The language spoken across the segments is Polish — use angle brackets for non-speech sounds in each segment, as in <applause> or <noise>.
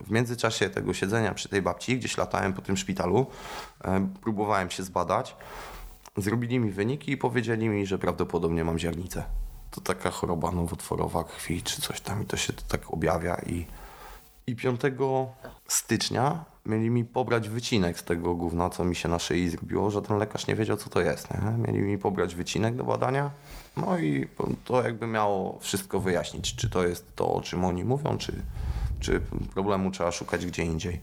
w międzyczasie tego siedzenia przy tej babci, gdzieś latałem po tym szpitalu, e, próbowałem się zbadać. Zrobili mi wyniki i powiedzieli mi, że prawdopodobnie mam ziarnicę. To taka choroba nowotworowa krwi czy coś tam i to się tak objawia i, i 5 stycznia mieli mi pobrać wycinek z tego gówna, co mi się na szyi zrobiło, że ten lekarz nie wiedział, co to jest. Nie? Mieli mi pobrać wycinek do badania, no i to jakby miało wszystko wyjaśnić, czy to jest to, o czym oni mówią, czy, czy problemu trzeba szukać gdzie indziej.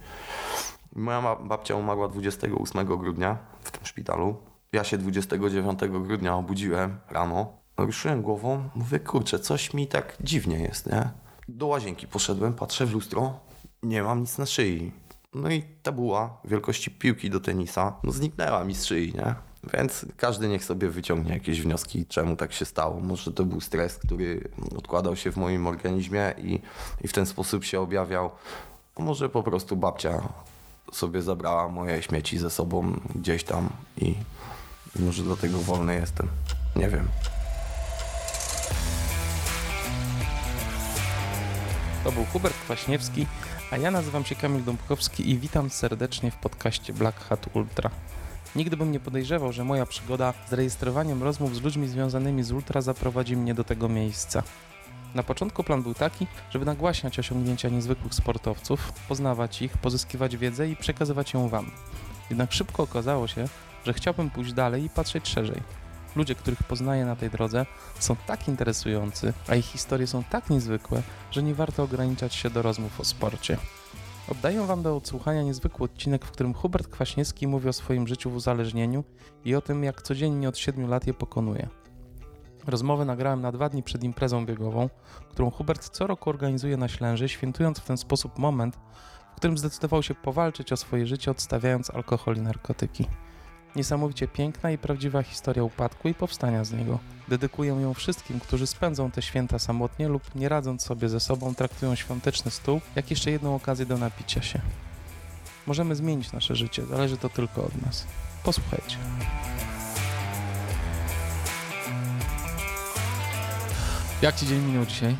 Moja babcia umarła 28 grudnia w tym szpitalu. Ja się 29 grudnia obudziłem rano, ruszyłem głową, mówię, kurczę, coś mi tak dziwnie jest, nie? Do łazienki poszedłem, patrzę w lustro, nie mam nic na szyi. No i tabuła wielkości piłki do tenisa no zniknęła mi z szyi, nie? Więc każdy niech sobie wyciągnie jakieś wnioski, czemu tak się stało. Może to był stres, który odkładał się w moim organizmie i, i w ten sposób się objawiał. A może po prostu babcia sobie zabrała moje śmieci ze sobą gdzieś tam i może dlatego wolny jestem. Nie wiem. To był Hubert Kwaśniewski, a ja nazywam się Kamil Dąbkowski i witam serdecznie w podcaście Black Hat Ultra. Nigdy bym nie podejrzewał, że moja przygoda z rejestrowaniem rozmów z ludźmi związanymi z Ultra zaprowadzi mnie do tego miejsca. Na początku plan był taki, żeby nagłaśniać osiągnięcia niezwykłych sportowców, poznawać ich, pozyskiwać wiedzę i przekazywać ją Wam. Jednak szybko okazało się, że chciałbym pójść dalej i patrzeć szerzej. Ludzie, których poznaję na tej drodze, są tak interesujący, a ich historie są tak niezwykłe, że nie warto ograniczać się do rozmów o sporcie. Oddaję Wam do odsłuchania niezwykły odcinek, w którym Hubert Kwaśniewski mówi o swoim życiu w uzależnieniu i o tym, jak codziennie od 7 lat je pokonuje. Rozmowę nagrałem na dwa dni przed imprezą biegową, którą Hubert co roku organizuje na Ślęży, świętując w ten sposób moment, w którym zdecydował się powalczyć o swoje życie, odstawiając alkohol i narkotyki. Niesamowicie piękna i prawdziwa historia upadku i powstania z niego. Dedykuję ją wszystkim, którzy spędzą te święta samotnie lub nie radząc sobie ze sobą, traktują świąteczny stół jak jeszcze jedną okazję do napicia się. Możemy zmienić nasze życie, zależy to tylko od nas. Posłuchajcie. Jak ci dzień minął dzisiaj?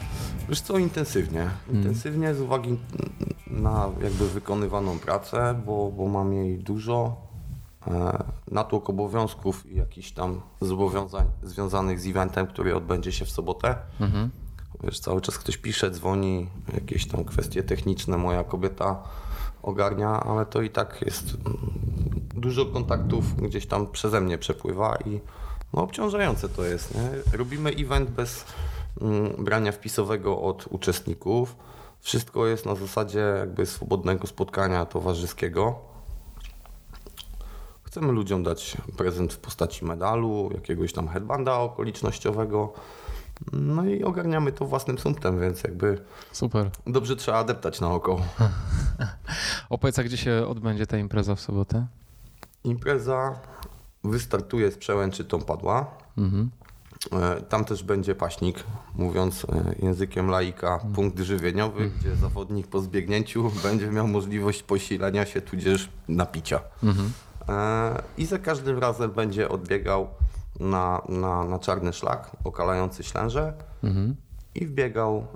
Wiesz co, intensywnie. Intensywnie z uwagi na jakby wykonywaną pracę, bo, bo mam jej dużo. E, natłok obowiązków i jakichś tam zobowiązań związanych z eventem, który odbędzie się w sobotę. Mhm. Wiesz, cały czas ktoś pisze, dzwoni, jakieś tam kwestie techniczne moja kobieta ogarnia, ale to i tak jest mm, dużo kontaktów gdzieś tam przeze mnie przepływa i no, obciążające to jest. Nie? Robimy event bez mm, brania wpisowego od uczestników. Wszystko jest na zasadzie jakby swobodnego spotkania towarzyskiego. Chcemy ludziom dać prezent w postaci medalu, jakiegoś tam headbanda okolicznościowego. No i ogarniamy to własnym sumptem, więc jakby Super. dobrze trzeba adeptać naokoło. <laughs> Opowiedz, gdzie się odbędzie ta impreza w sobotę? Impreza wystartuje z przełęczy Tompadła. Mhm. E, tam też będzie paśnik, mówiąc e, językiem laika, mhm. punkt żywieniowy, mhm. gdzie zawodnik po zbiegnięciu <laughs> będzie miał możliwość posilenia się, tudzież napicia. Mhm. E, I za każdym razem będzie odbiegał na, na, na czarny szlak okalający ślęże mhm. i wbiegał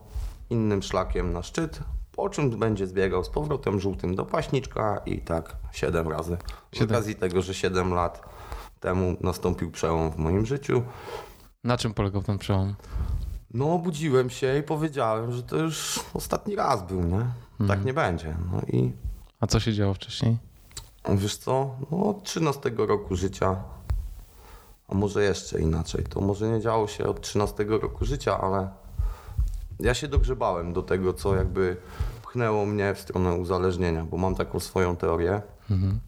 innym szlakiem na szczyt, po czym będzie zbiegał z powrotem żółtym do paśniczka i tak 7 razy. Z okazji tego, że 7 lat temu nastąpił przełom w moim życiu. Na czym polegał ten przełom? No, obudziłem się i powiedziałem, że to już ostatni raz był, nie? Tak mhm. nie będzie. No i... A co się działo wcześniej? Wiesz co, no od 13 roku życia, a może jeszcze inaczej, to może nie działo się od 13 roku życia, ale ja się dogrzebałem do tego, co jakby pchnęło mnie w stronę uzależnienia, bo mam taką swoją teorię, mhm.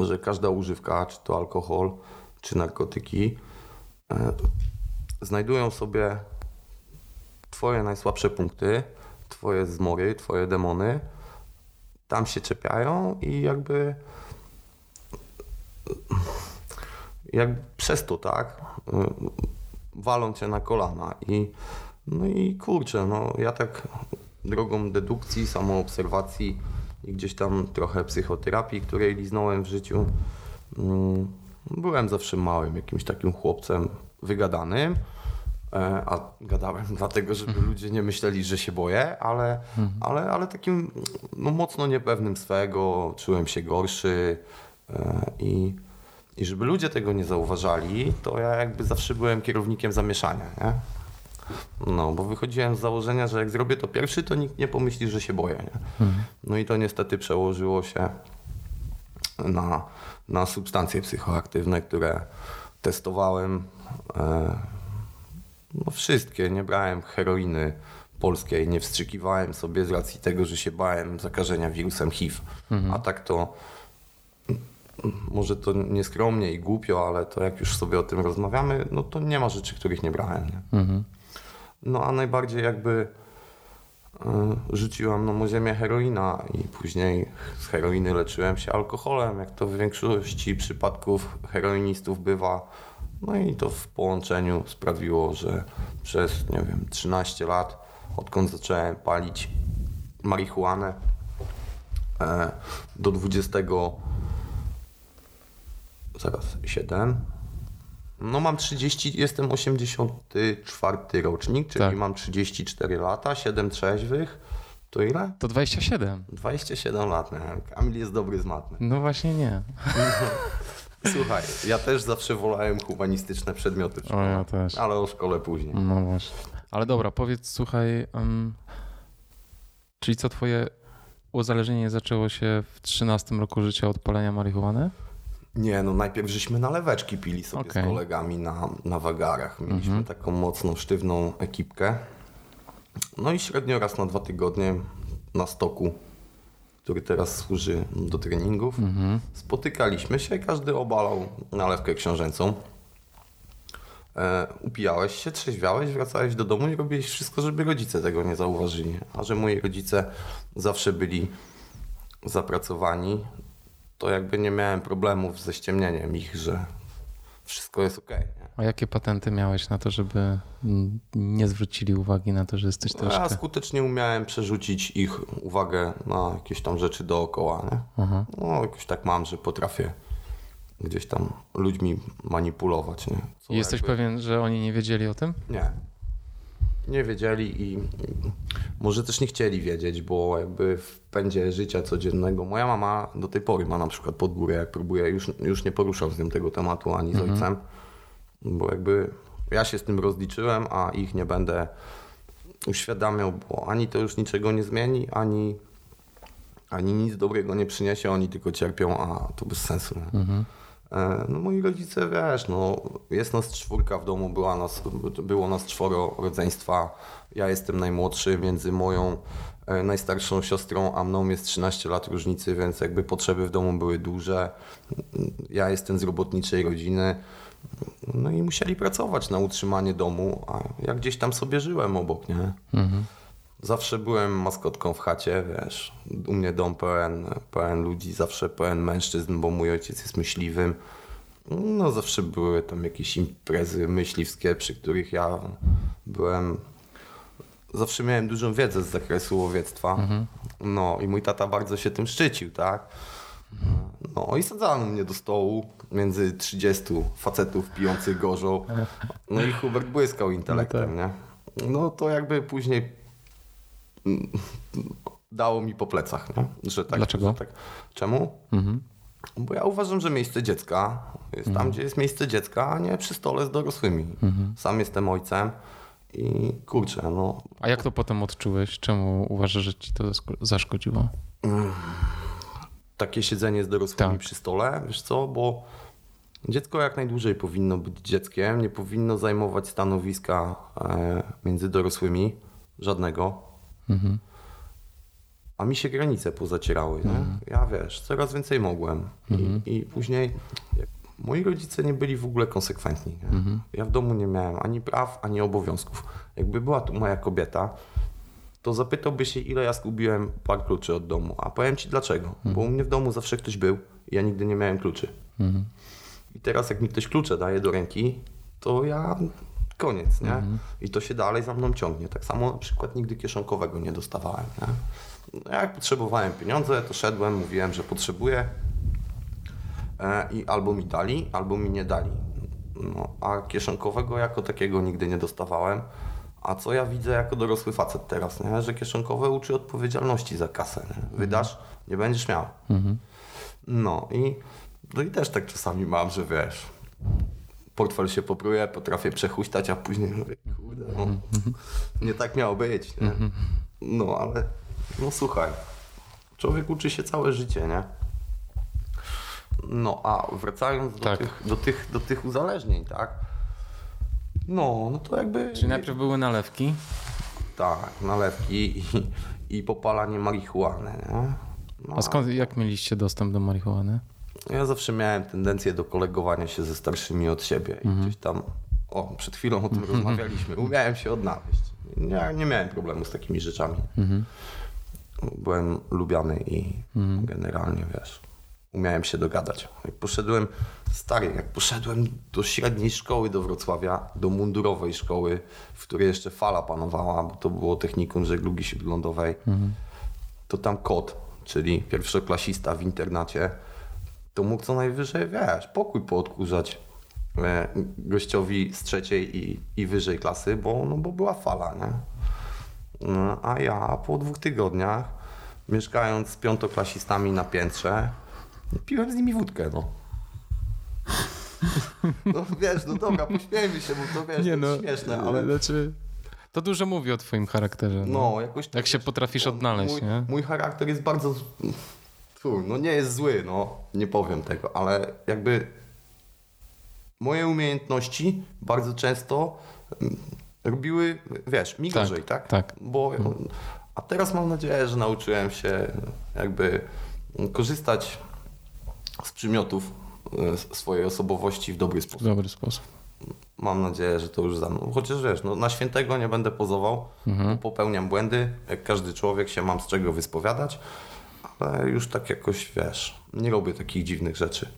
że każda używka, czy to alkohol, czy narkotyki, e, znajdują sobie twoje najsłabsze punkty, twoje zmory, twoje demony, tam się czepiają i jakby jak przez to, tak, walą cię na kolana i no i kurczę, no ja tak drogą dedukcji, samoobserwacji i gdzieś tam trochę psychoterapii, której liznąłem w życiu, mm, byłem zawsze małym, jakimś takim chłopcem wygadanym, E, a gadałem dlatego, żeby ludzie nie myśleli, że się boję, ale, ale, ale takim no, mocno niepewnym swego, czułem się gorszy i, i żeby ludzie tego nie zauważali, to ja jakby zawsze byłem kierownikiem zamieszania, nie? No, bo wychodziłem z założenia, że jak zrobię to pierwszy, to nikt nie pomyśli, że się boję, nie? No i to niestety przełożyło się na, na substancje psychoaktywne, które testowałem. E, no wszystkie, nie brałem heroiny polskiej, nie wstrzykiwałem sobie z racji tego, że się bałem zakażenia wirusem HIV. A tak to może to nieskromnie i głupio, ale to jak już sobie o tym rozmawiamy, no to nie ma rzeczy, których nie brałem. Nie? No a najbardziej jakby y, rzuciłam na ziemię heroina i później z heroiny leczyłem się alkoholem, jak to w większości przypadków heroinistów bywa. No i to w połączeniu sprawiło, że przez, nie wiem, 13 lat, odkąd zacząłem palić marihuanę, e, do 20, zaraz, 7, no mam 30, jestem 84 rocznik, czyli Tak. mam 34 lata, 7 trzeźwych, to ile? To 27. 27 lat? Kamil jest dobry z matmy. No właśnie nie. <laughs> Słuchaj, ja też zawsze wolałem humanistyczne przedmioty O, ja też. ale o szkole później. No właśnie. Ale dobra, powiedz, słuchaj, em, czyli co twoje uzależnienie zaczęło się w 13 roku życia od palenia marihuany? Nie, no najpierw żeśmy naleweczki pili sobie Okej. z kolegami na, na wagarach. Mieliśmy taką mocną, sztywną ekipkę. No i średnio raz na dwa tygodnie na stoku, który teraz służy do treningów, spotykaliśmy się, każdy obalał nalewkę książęcą. E, upijałeś się, trzeźwiałeś, wracałeś do domu i robiłeś wszystko, żeby rodzice tego nie zauważyli. A że moi rodzice zawsze byli zapracowani, to jakby nie miałem problemów ze ściemnieniem ich, że wszystko jest okej. nie? A jakie patenty miałeś na to, żeby nie zwrócili uwagi na to, że jesteś No, Ja troszkę... skutecznie umiałem przerzucić ich uwagę na jakieś tam rzeczy dookoła. Nie? Aha. No, jakoś tak mam, że potrafię gdzieś tam ludźmi manipulować. Nie? Co Jesteś jakby- pewien, że oni nie wiedzieli o tym? Nie. Nie wiedzieli i, może też nie chcieli wiedzieć, bo jakby w pędzie życia codziennego. Moja mama do tej pory ma na przykład pod górę, jak próbuję, już, już nie poruszam z nią tego tematu ani z ojcem, bo jakby ja się z tym rozliczyłem, a ich nie będę uświadamiał, bo ani to już niczego nie zmieni, ani, ani nic dobrego nie przyniesie, oni tylko cierpią, a to bez sensu. Nie? E, No moi rodzice, wiesz, no jest nas czwórka w domu, była nas, było nas czworo rodzeństwa. Ja jestem najmłodszy, między moją e, najstarszą siostrą a mną jest 13 lat różnicy, więc jakby potrzeby w domu były duże. Ja jestem z robotniczej rodziny. No i musieli pracować na utrzymanie domu, a ja gdzieś tam sobie żyłem obok, nie? Zawsze byłem maskotką w chacie, wiesz. U mnie dom pełen, pełen ludzi, zawsze pełen mężczyzn, bo mój ojciec jest myśliwym. No zawsze były tam jakieś imprezy myśliwskie, przy których ja byłem... Zawsze miałem dużą wiedzę z zakresu łowiectwa. No i mój tata bardzo się tym szczycił, tak? No i sadzano mnie do stołu między 30 facetów pijących gorzą. No i Hubert błyskał intelektem, nie? No to jakby później dało mi po plecach, nie? Że tak, Dlaczego? Że tak. Czemu? Mhm. Bo ja uważam, że miejsce dziecka jest tam, gdzie jest miejsce dziecka, a nie przy stole z dorosłymi. Sam jestem ojcem i kurczę, no A jak to potem odczułeś? Czemu uważasz, że ci to zaszkodziło? takie siedzenie z dorosłymi Tak. przy stole, wiesz co, bo dziecko jak najdłużej powinno być dzieckiem, nie powinno zajmować stanowiska e, między dorosłymi, żadnego. A mi się granice pozacierały, nie? Ja wiesz, coraz więcej mogłem. I, I później moi rodzice nie byli w ogóle konsekwentni. Nie? Ja w domu nie miałem ani praw, ani obowiązków. Jakby była tu moja kobieta, to zapytałby się, ile ja zgubiłem par kluczy od domu. A powiem ci dlaczego. Bo u mnie w domu zawsze ktoś był i ja nigdy nie miałem kluczy. I teraz jak mi ktoś klucze daje do ręki, to ja koniec, nie? I to się dalej za mną ciągnie. Tak samo na przykład nigdy kieszonkowego nie dostawałem, nie? No, Jak potrzebowałem pieniądze, to szedłem, mówiłem, że potrzebuję e, i albo mi dali, albo mi nie dali. No, a kieszonkowego jako takiego nigdy nie dostawałem. A co ja widzę jako dorosły facet teraz, nie? że kieszonkowe uczy odpowiedzialności za kasę. Nie? Wydasz, nie będziesz miał. No i, no i też tak czasami mam, że wiesz, portfel się popruje, potrafię przechuśtać, a później mówię, kurde, no, nie tak miało być. Nie? No ale, no słuchaj, człowiek uczy się całe życie, nie? No a wracając do, Tak. tych, do, tych, do tych uzależnień, tak? No, no to jakby... Czyli najpierw były nalewki. Tak, nalewki i, i popalanie marihuany, nie? No, A skąd, jak mieliście dostęp do marihuany? Ja zawsze miałem tendencję do kolegowania się ze starszymi od siebie i gdzieś tam, o, przed chwilą o tym <laughs> rozmawialiśmy, umiałem się odnaleźć. Nie, nie miałem problemu z takimi rzeczami. Byłem lubiany i generalnie, wiesz, umiałem się dogadać. Jak poszedłem, stary, jak poszedłem do średniej szkoły do Wrocławia, do mundurowej szkoły, w której jeszcze fala panowała, bo to było technikum żeglugi śródlądowej, to tam kot, czyli pierwszoklasista w internacie, to mógł co najwyżej, wiesz, pokój poodkurzać e, gościowi z trzeciej i, i wyżej klasy, bo, no, bo była fala, nie? No, a ja po dwóch tygodniach, mieszkając z piątoklasistami na piętrze, piłem z nimi wódkę, no. <laughs> No wiesz, no dobra, pośmiejmy się, bo to wiesz, to jest śmieszne, ale Znaczy, to dużo mówi o twoim charakterze. no, jakoś tak, Jak się wiesz, potrafisz no, odnaleźć, mój, nie? Mój charakter jest bardzo. Twój, no nie jest zły, no nie powiem tego, ale jakby moje umiejętności bardzo często mm, robiły, wiesz, mi Tak, gorzej, tak? tak. Bo, a teraz mam nadzieję, że nauczyłem się jakby korzystać z przymiotów e, swojej osobowości w dobry W sposób. dobry sposób. Mam nadzieję, że to już za mną. Chociaż wiesz, no, na świętego nie będę pozował, bo popełniam błędy. Jak każdy człowiek się mam z czego wyspowiadać, ale już tak jakoś wiesz, nie robię takich dziwnych rzeczy.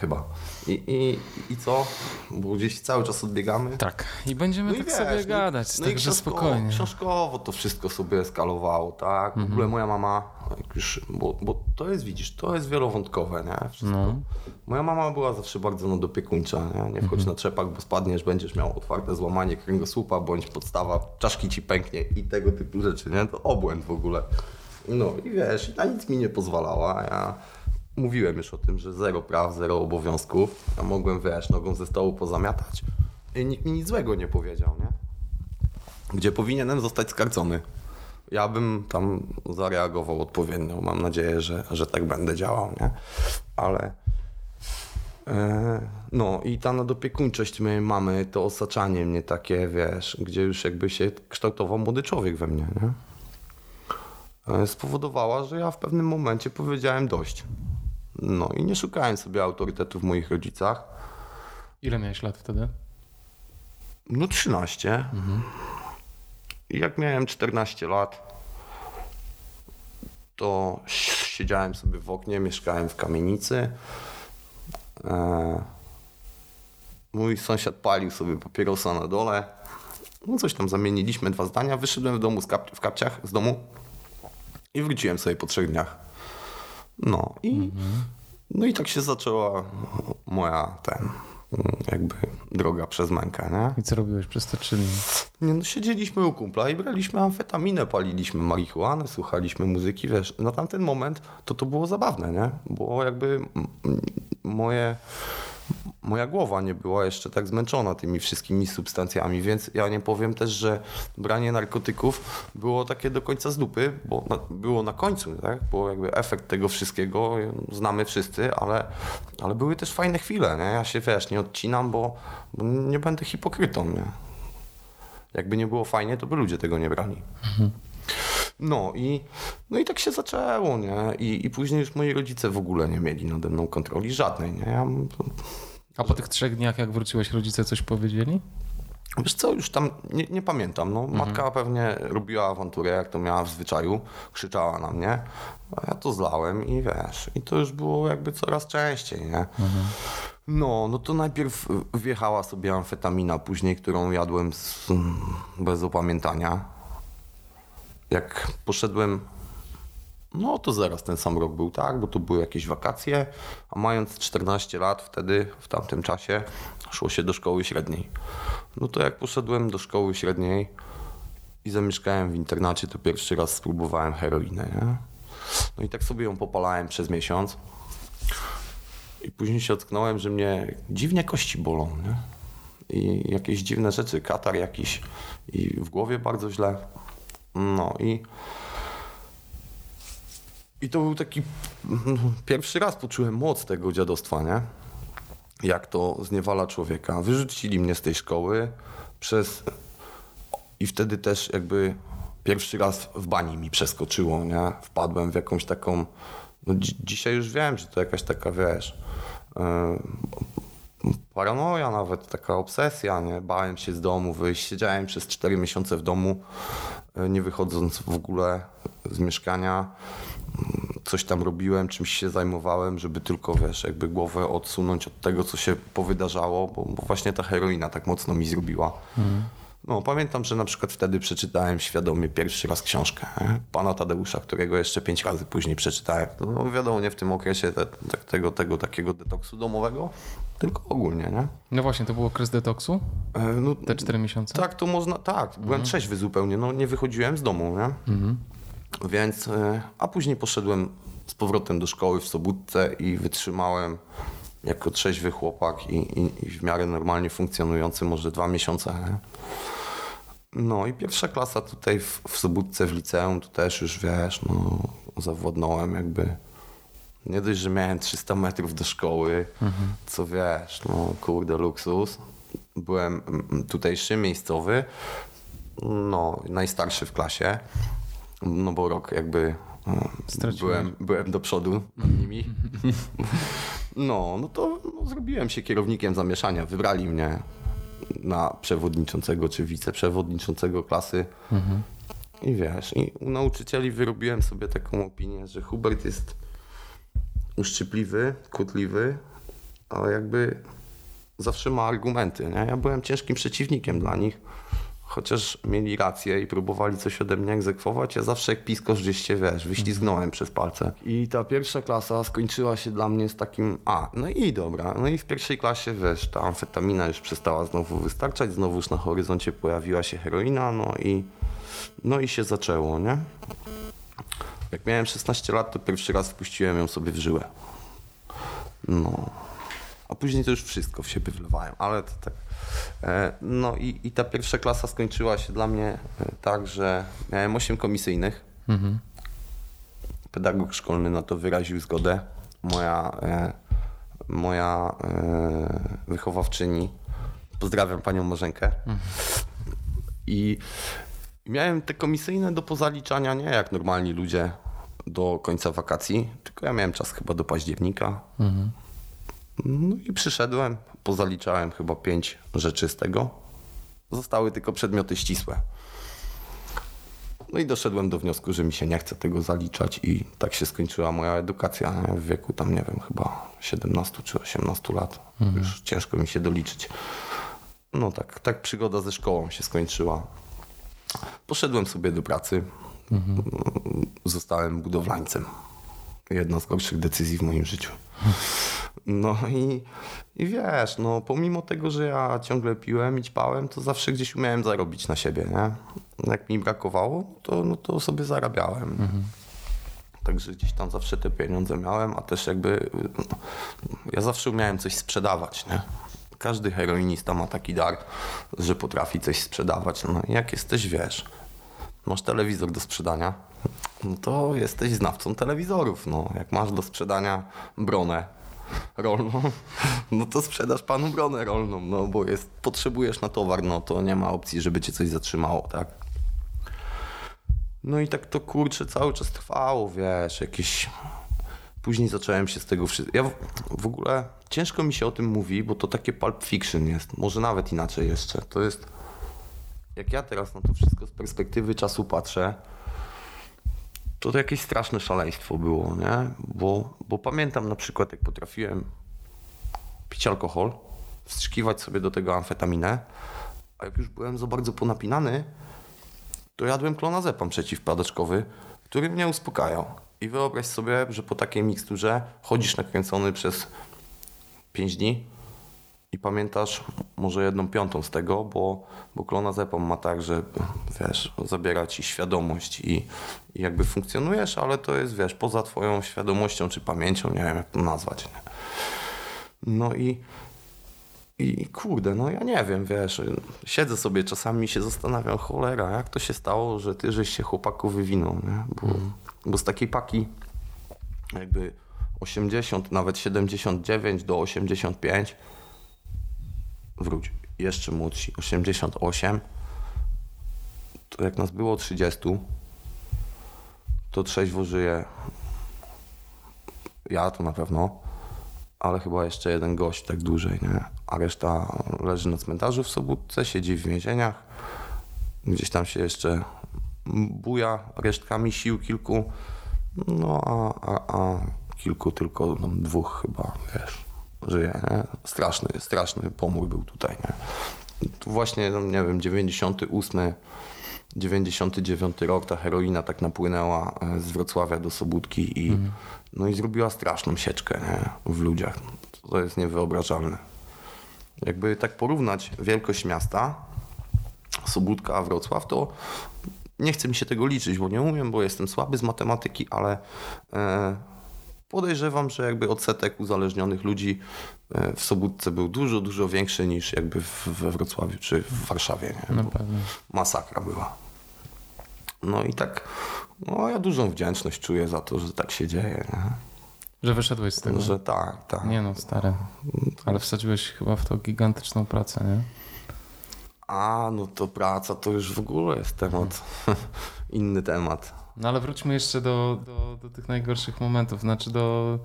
Chyba. I, i, I co? Bo gdzieś cały czas odbiegamy. Tak. I będziemy tak sobie no, gadać, no i także spokojnie. Książkowo to wszystko sobie eskalowało, tak? W ogóle moja mama, już, bo, bo to jest, widzisz, to jest wielowątkowe, nie? Wszystko. No. Moja mama była zawsze bardzo nadopiekuńcza, nie? Nie wchodź na trzepak, bo spadniesz, będziesz miał otwarte złamanie kręgosłupa, bądź podstawa, czaszki ci pęknie i tego typu rzeczy, nie? To obłęd w ogóle. No i wiesz, na nic mi nie pozwalała. Ja mówiłem już o tym, że zero praw, zero obowiązków. Ja mogłem, wiesz, nogą ze stołu pozamiatać i nikt mi nic złego nie powiedział, nie? Gdzie powinienem zostać skarcony. Ja bym tam zareagował odpowiednio. Mam nadzieję, że, że tak będę działał, nie? Ale e, no i ta nadopiekuńczość mojej mamy, to osaczanie mnie takie, wiesz, gdzie już jakby się kształtował młody człowiek we mnie, nie? E, spowodowała, że ja w pewnym momencie powiedziałem dość. No i nie szukałem sobie autorytetu w moich rodzicach. Ile miałeś lat wtedy? No 13. I jak miałem 14 lat, to siedziałem sobie w oknie, mieszkałem w kamienicy. E, Mój sąsiad palił sobie papierosa na dole. No coś tam zamieniliśmy, dwa zdania. Wyszedłem w domu z kap- w kapciach z domu i wróciłem sobie po trzech dniach. No i, no i tak się zaczęła moja ten, jakby droga przez mękę, nie? I co robiłeś przez te trzy dni? Nie, no siedzieliśmy u kumpla i braliśmy amfetaminę, paliliśmy marihuanę, słuchaliśmy muzyki, wiesz, na tamten moment to to było zabawne, nie? Bo jakby moje, moja głowa nie była jeszcze tak zmęczona tymi wszystkimi substancjami, więc ja nie powiem też, że branie narkotyków było takie do końca z dupy, bo na, było na końcu, tak? Bo jakby efekt tego wszystkiego znamy wszyscy, ale, ale były też fajne chwile, nie? Ja się, wiesz, nie odcinam, bo, bo nie będę hipokrytą, nie? Jakby nie było fajnie, to by ludzie tego nie brali. No i, no i tak się zaczęło, nie? I, I później już moi rodzice w ogóle nie mieli nade mną kontroli żadnej, nie? Ja, A po tych trzech dniach, jak wróciłeś, rodzice coś powiedzieli? wiesz co, już tam nie, nie pamiętam, no. Matka pewnie robiła awanturę, jak to miała w zwyczaju, krzyczała na mnie, a ja to zlałem i wiesz, i to już było jakby coraz częściej, nie? No, no to najpierw wjechała sobie amfetamina, później, którą jadłem z, bez opamiętania. Jak poszedłem No to zaraz ten sam rok był, tak, bo to były jakieś wakacje, a mając 14 lat wtedy, w tamtym czasie, szło się do szkoły średniej. No to jak poszedłem do szkoły średniej i zamieszkałem w internacie, to pierwszy raz spróbowałem heroinę, nie? No i tak sobie ją popalałem przez miesiąc. I później się ocknąłem, że mnie dziwnie kości bolą, nie? I jakieś dziwne rzeczy, katar jakiś i w głowie bardzo źle. No i i to był taki pierwszy raz poczułem moc tego dziadostwa, nie? Jak to zniewala człowieka. Wyrzucili mnie z tej szkoły przez i wtedy też jakby pierwszy raz w bani mi przeskoczyło, nie? Wpadłem w jakąś taką no dzi dzisiaj już wiem, że to jakaś taka, wiesz, yy, paranoja nawet, taka obsesja, nie? Bałem się z domu wyjść. Siedziałem przez 4 miesiące w domu, yy, nie wychodząc w ogóle z mieszkania coś tam robiłem, czymś się zajmowałem, żeby tylko, wiesz, jakby głowę odsunąć od tego, co się powydarzało, bo, bo właśnie ta heroina tak mocno mi zrobiła. Mhm. No, pamiętam, że na przykład wtedy przeczytałem świadomie pierwszy raz książkę nie? pana Tadeusza, którego jeszcze pięć razy później przeczytałem. No wiadomo, nie w tym okresie te, te, tego, tego takiego detoksu domowego, tylko ogólnie, nie? No właśnie, to był okres detoksu? E, no, te cztery miesiące? Tak, to można, tak. Byłem mhm. trzeźwy zupełnie, no nie wychodziłem z domu, nie? Mhm. Więc, e, a później poszedłem z powrotem do szkoły w Sobótce i wytrzymałem jako trzeźwy chłopak i, i, i w miarę normalnie funkcjonujący może dwa miesiące. Nie? No i pierwsza klasa tutaj w, w Sobótce w liceum, to też już wiesz, no zawodnąłem jakby. Nie dość, że miałem 300 metrów do szkoły, mhm. co wiesz, no kurde luksus. Byłem tutejszy, miejscowy, no najstarszy w klasie no bo rok jakby no, byłem, byłem do przodu nad nimi. <laughs> No, no to no, zrobiłem się kierownikiem zamieszania. Wybrali mnie na przewodniczącego czy wiceprzewodniczącego klasy. Mhm. I wiesz, i u nauczycieli wyrobiłem sobie taką opinię, że Hubert jest uszczypliwy, kłótliwy, ale jakby zawsze ma argumenty. Nie? Ja byłem ciężkim przeciwnikiem dla nich chociaż mieli rację i próbowali coś ode mnie egzekwować, ja zawsze jak piskosz gdzieś wiesz, wyślizgnąłem przez palce. I ta pierwsza klasa skończyła się dla mnie z takim, a, no i dobra, no i w pierwszej klasie, wiesz, ta amfetamina już przestała znowu wystarczać, znowu już na horyzoncie pojawiła się heroina, no i, no i się zaczęło, nie? Jak miałem 16 lat, to pierwszy raz wpuściłem ją sobie w żyłę. No. A później to już wszystko w siebie wlewają, ale to tak E, no i, i ta pierwsza klasa skończyła się dla mnie e, tak, że miałem 8 komisyjnych. Mhm. Pedagog szkolny na to wyraził zgodę. Moja, e, moja wychowawczyni, pozdrawiam panią Marzenkę. Mhm. I miałem te komisyjne do pozaliczania nie jak normalni ludzie do końca wakacji, tylko ja miałem czas chyba do października. Mhm. No i przyszedłem, pozaliczałem chyba pięć rzeczy z tego. Zostały tylko przedmioty ścisłe. No i doszedłem do wniosku, że mi się nie chce tego zaliczać i tak się skończyła moja edukacja w wieku tam, nie wiem, chyba 17 czy 18 lat. Mhm. Już ciężko mi się doliczyć. No tak, tak przygoda ze szkołą się skończyła. Poszedłem sobie do pracy. Mhm. Zostałem budowlańcem. Jedna z gorszych decyzji w moim życiu. No i, i wiesz, no pomimo tego, że ja ciągle piłem i ćpałem, to zawsze gdzieś umiałem zarobić na siebie, nie? Jak mi brakowało, to, no to sobie zarabiałem. Mhm. Także gdzieś tam zawsze te pieniądze miałem, a też jakby no, ja zawsze umiałem coś sprzedawać, nie? Każdy heroinista ma taki dar, że potrafi coś sprzedawać. No jak jesteś, wiesz, masz telewizor do sprzedania, no to jesteś znawcą telewizorów. No, jak masz do sprzedania bronę rolną, <laughs> no to sprzedasz panu bronę rolną, no bo jest, potrzebujesz na towar, no to nie ma opcji, żeby cię coś zatrzymało, tak? No i tak to kurczę cały czas trwało, wiesz, jakieś... Później zacząłem się z tego wszystkiego. Ja w, w ogóle ciężko mi się o tym mówi, bo to takie pulp fiction jest. Może nawet inaczej jeszcze. To jest. Jak ja teraz na to wszystko z perspektywy czasu patrzę, to, to jakieś straszne szaleństwo było, nie? Bo, bo pamiętam na przykład, jak potrafiłem pić alkohol, wstrzykiwać sobie do tego amfetaminę, a jak już byłem za bardzo ponapinany, to jadłem klonazepam przeciwpadaczkowy, który mnie uspokajał. I wyobraź sobie, że po takiej miksturze chodzisz nakręcony przez 5 dni i pamiętasz może jedną piątą z tego, bo, bo klonazepam ma tak, że wiesz, zabiera ci świadomość i, i jakby funkcjonujesz, ale to jest, wiesz, poza twoją świadomością czy pamięcią, nie wiem jak to nazwać. Nie? No i i kurde, no ja nie wiem, wiesz, siedzę sobie czasami się zastanawiam, cholera, jak to się stało, że ty żeś się chłopaku wywinął, nie? Bo, mm. Bo z takiej paki jakby 80, nawet 79 do 85 wróć, jeszcze młodsi, 88 to jak nas było 30 to trzeźwo żyje. Ja to na pewno. Ale chyba jeszcze jeden gość tak dłużej, nie? A reszta leży na cmentarzu w Sobótce, siedzi w więzieniach. Gdzieś tam się jeszcze buja resztkami sił kilku. No a, a, a kilku tylko no, dwóch chyba, wiesz, żyje, nie? Straszny, straszny pomór był tutaj, nie? Tu właśnie, no, nie wiem, 98 99 rok ta heroina tak napłynęła e, z Wrocławia do Sobótki i, mm. no i zrobiła straszną sieczkę nie? w ludziach. To jest niewyobrażalne. Jakby tak porównać wielkość miasta, Sobótka a Wrocław, to nie chcę mi się tego liczyć, bo nie umiem, bo jestem słaby z matematyki, ale e, podejrzewam, że jakby odsetek uzależnionych ludzi e, w Sobótce był dużo, dużo większy niż jakby we Wrocławiu czy w Warszawie. Nie? Na pewno. Masakra była. No i tak, no ja dużą wdzięczność czuję za to, że tak się dzieje. Nie? Że wyszedłeś z tego? Że tak, tak. Nie no, stary. Ale wsadziłeś chyba w to gigantyczną pracę, nie? A, no to praca to już w ogóle jest temat, <laughs> inny temat. No ale wróćmy jeszcze do, do, do tych najgorszych momentów, znaczy do,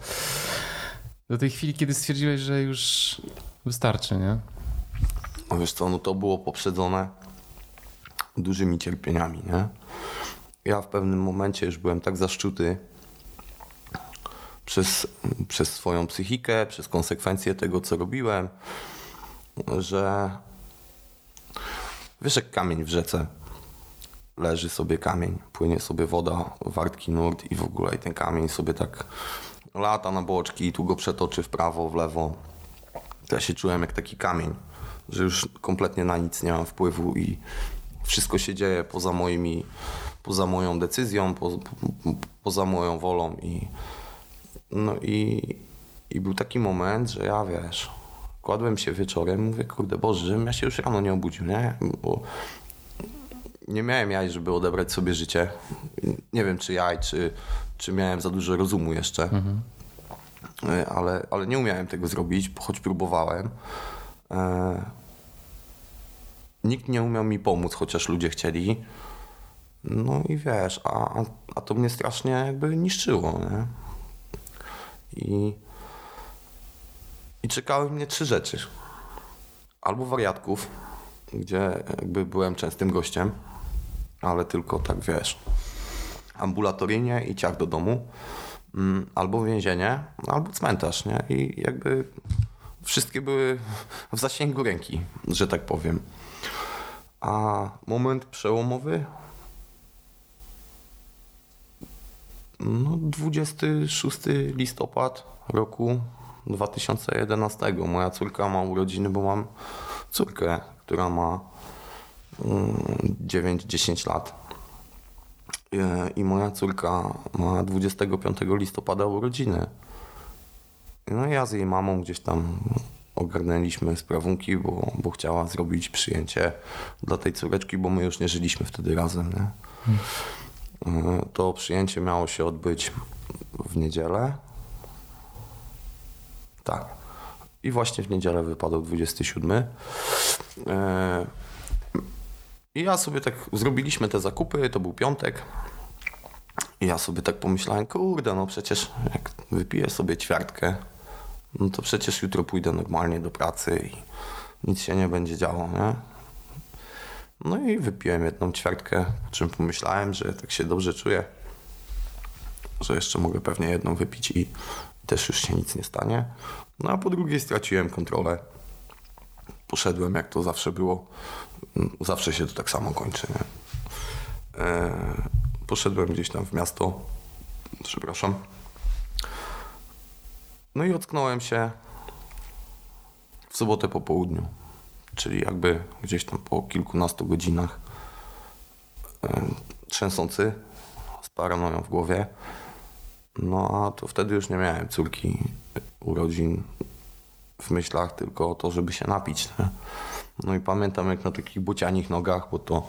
do tej chwili, kiedy stwierdziłeś, że już wystarczy, nie? No wiesz co, no to było poprzedzone dużymi cierpieniami, nie? Ja w pewnym momencie już byłem tak zaszczuty przez, przez swoją psychikę, przez konsekwencje tego, co robiłem, że wiesz jak kamień w rzece leży sobie kamień, płynie sobie woda, wartki nurt i w ogóle i ten kamień sobie tak lata na boczki i tu go przetoczy w prawo, w lewo. To ja się czułem jak taki kamień, że już kompletnie na nic nie mam wpływu i wszystko się dzieje poza moimi, poza moją decyzją, po, po, poza moją wolą i no i, i był taki moment, że ja wiesz, kładłem się wieczorem, mówię, kurde Boże, żebym ja się już rano nie obudził, nie? Bo nie miałem jaj, żeby odebrać sobie życie. Nie wiem, czy jaj, czy, czy miałem za dużo rozumu jeszcze. Mhm. Ale, ale nie umiałem tego zrobić, choć próbowałem. E, nikt nie umiał mi pomóc, chociaż ludzie chcieli. No i wiesz, a, a to mnie strasznie jakby niszczyło, nie? I, i czekały mnie trzy rzeczy. Albo wariatków, gdzie jakby byłem częstym gościem, ale tylko tak wiesz, ambulatoryjnie i ciach do domu, mm, albo więzienie, albo cmentarz, nie? I jakby wszystkie były w zasięgu ręki, że tak powiem. A moment przełomowy no 26 listopad roku 2011. Moja córka ma urodziny, bo mam córkę, która ma 9-10 mm, lat. I moja córka ma 25 listopada urodziny. No ja z jej mamą gdzieś tam ogarnęliśmy sprawunki, bo, bo chciała zrobić przyjęcie dla tej córeczki, bo my już nie żyliśmy wtedy razem. Nie? Hmm. To przyjęcie miało się odbyć w niedzielę. Tak. I właśnie w niedzielę wypadał 27. E, I ja sobie tak zrobiliśmy te zakupy, to był piątek. I ja sobie tak pomyślałem, kurde, no przecież jak wypiję sobie ćwiartkę, no to przecież jutro pójdę normalnie do pracy i nic się nie będzie działo, nie? No i wypiłem jedną ćwiartkę, po czym pomyślałem, że tak się dobrze czuję, że jeszcze mogę pewnie jedną wypić i też już się nic nie stanie. No a po drugiej straciłem kontrolę. Poszedłem jak to zawsze było. Zawsze się to tak samo kończy, nie? E, poszedłem gdzieś tam w miasto Przepraszam. No i ocknąłem się w sobotę po południu, czyli jakby gdzieś tam po kilkunastu godzinach e, trzęsący z paranoją w głowie. No a to wtedy już nie miałem córki urodzin w myślach, tylko to, żeby się napić. Nie? No i pamiętam jak na takich bocianich nogach, bo to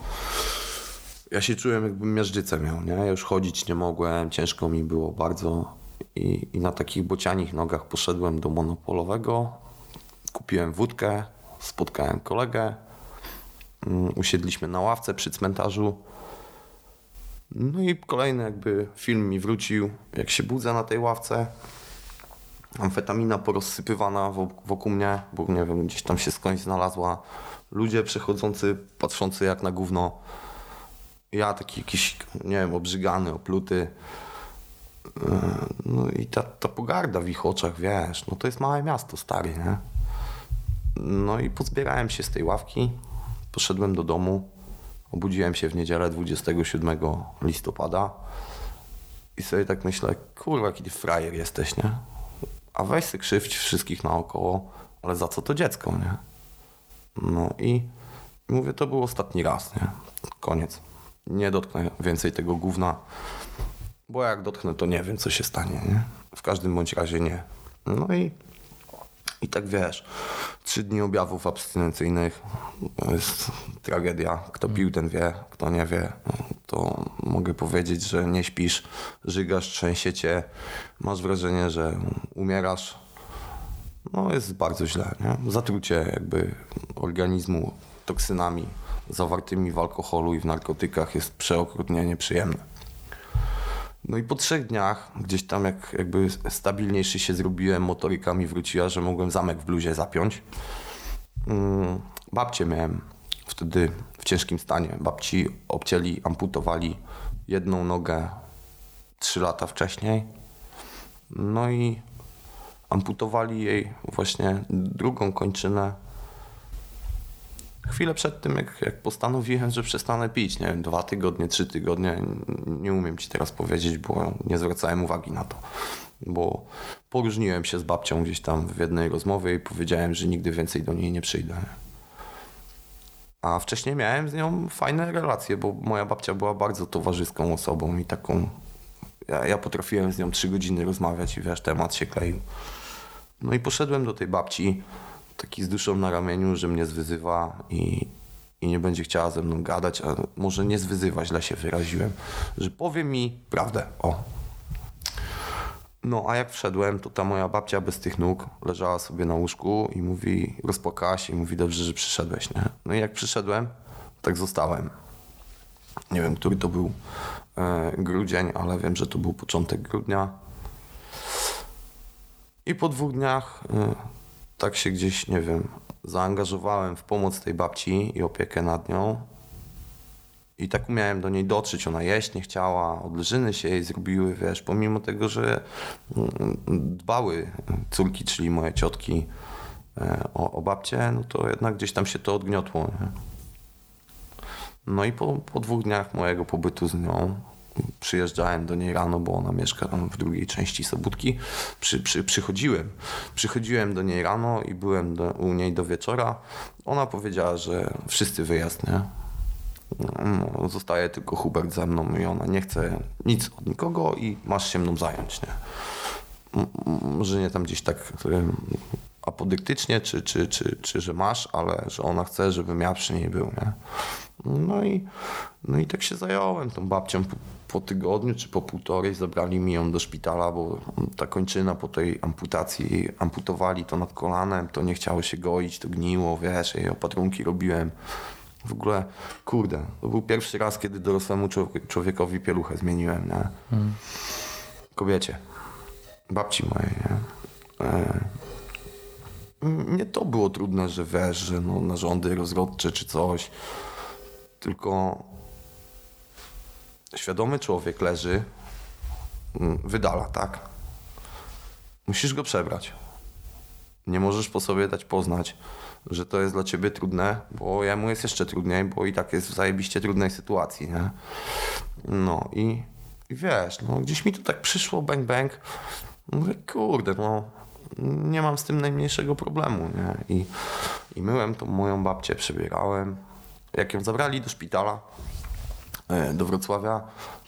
ja się czułem jakbym miażdżycę miał, nie? Ja już chodzić nie mogłem, ciężko mi było bardzo i, i na takich bocianich nogach poszedłem do monopolowego, kupiłem wódkę, spotkałem kolegę, um, usiedliśmy na ławce przy cmentarzu. No i kolejny jakby film mi wrócił, jak się budzę na tej ławce, amfetamina porozsypywana wokół mnie, bo nie wiem, gdzieś tam się skądś znalazła. Ludzie przechodzący, patrzący jak na gówno. Ja taki jakiś, nie wiem, obrzygany, opluty. E, no i ta, ta pogarda w ich oczach, wiesz, no to jest małe miasto, stary, nie? No i pozbierałem się z tej ławki, poszedłem do domu, obudziłem się w niedzielę 27 listopada i sobie tak myślę, kurwa, jaki frajer jesteś, nie? A weź sobie krzywdź wszystkich naokoło, ale za co to dziecko, nie? No i mówię, to był ostatni raz, nie? Koniec. Nie dotknę więcej tego gówna, bo jak dotknę, to nie wiem, co się stanie, nie? W każdym bądź razie nie. No i, i tak wiesz, trzy dni objawów abstynencyjnych to jest tragedia. Kto pił, ten wie, kto nie wie, to mogę powiedzieć, że nie śpisz, żygasz, trzęsie cię, masz wrażenie, że umierasz. No jest bardzo źle, nie? Zatrucie jakby organizmu toksynami zawartymi w alkoholu i w narkotykach jest przeokrutnie nieprzyjemne. No i po trzech dniach, gdzieś tam jak jakby stabilniejszy się zrobiłem, motoryka mi wróciła, że mogłem zamek w bluzie zapiąć. Mm, babcię miałem wtedy w ciężkim stanie. Babci obcięli, amputowali jedną nogę trzy lata wcześniej. No i amputowali jej właśnie drugą kończynę chwilę przed tym, jak, jak postanowiłem, że przestanę pić, nie wiem, dwa tygodnie, trzy tygodnie, nie umiem ci teraz powiedzieć, bo nie zwracałem uwagi na to. Bo poróżniłem się z babcią gdzieś tam w jednej rozmowie i powiedziałem, że nigdy więcej do niej nie przyjdę. A wcześniej miałem z nią fajne relacje, bo moja babcia była bardzo towarzyską osobą i taką. Ja, ja potrafiłem z nią trzy godziny rozmawiać i wiesz, temat się kleił. No i poszedłem do tej babci taki z duszą na ramieniu, że mnie zwyzywa i, i nie będzie chciała ze mną gadać, a może nie zwyzywa, źle się wyraziłem, że powie mi prawdę. O. No a jak wszedłem, to ta moja babcia bez tych nóg leżała sobie na łóżku i mówi, rozpłakała się i mówi, dobrze, że przyszedłeś, nie? No i jak przyszedłem, tak zostałem. Nie wiem, który to był e, grudzień, ale wiem, że to był początek grudnia. I po dwóch dniach e, tak się gdzieś, nie wiem, zaangażowałem w pomoc tej babci i opiekę nad nią. I tak umiałem do niej dotrzeć. Ona jeść nie chciała, odleżyny się jej zrobiły, wiesz, pomimo tego, że mm, dbały córki, czyli moje ciotki e, o, o babcię, no to jednak gdzieś tam się to odgniotło. Nie? No i po, po dwóch dniach mojego pobytu z nią przyjeżdżałem do niej rano, bo ona mieszka w drugiej części Sobótki. Przy, przy, przychodziłem. Przychodziłem do niej rano i byłem do, u niej do wieczora. Ona powiedziała, że wszyscy wyjazd, nie? No, zostaje tylko Hubert ze mną i ona nie chce nic od nikogo i masz się mną zająć, nie? Może nie tam gdzieś tak apodyktycznie, czy, czy, czy, czy że masz, ale że ona chce, żebym ja przy niej był, nie? No i, no i tak się zająłem tą babcią po, tygodniu czy po półtorej zabrali mi ją do szpitala, bo ta kończyna po tej amputacji amputowali to nad kolanem, to nie chciało się goić, to gniło, wiesz, jej opatrunki robiłem. W ogóle, kurde, to był pierwszy raz, kiedy dorosłemu człowiekowi pieluchę zmieniłem, nie? Hmm. Kobiecie, babci mojej, nie? E nie to było trudne, że wiesz, że no, narządy rozrodcze czy coś, tylko świadomy człowiek leży, mm, wydala, tak? Musisz go przebrać. Nie możesz po sobie dać poznać, że to jest dla ciebie trudne, bo jemu jest jeszcze trudniej, bo i tak jest w zajebiście trudnej sytuacji, nie? No i, i wiesz, no gdzieś mi to tak przyszło, bang, bang. Mówię, kurde, no nie mam z tym najmniejszego problemu, nie? I, i myłem tą moją babcię, przebierałem. Jak ją zabrali do szpitala, do Wrocławia,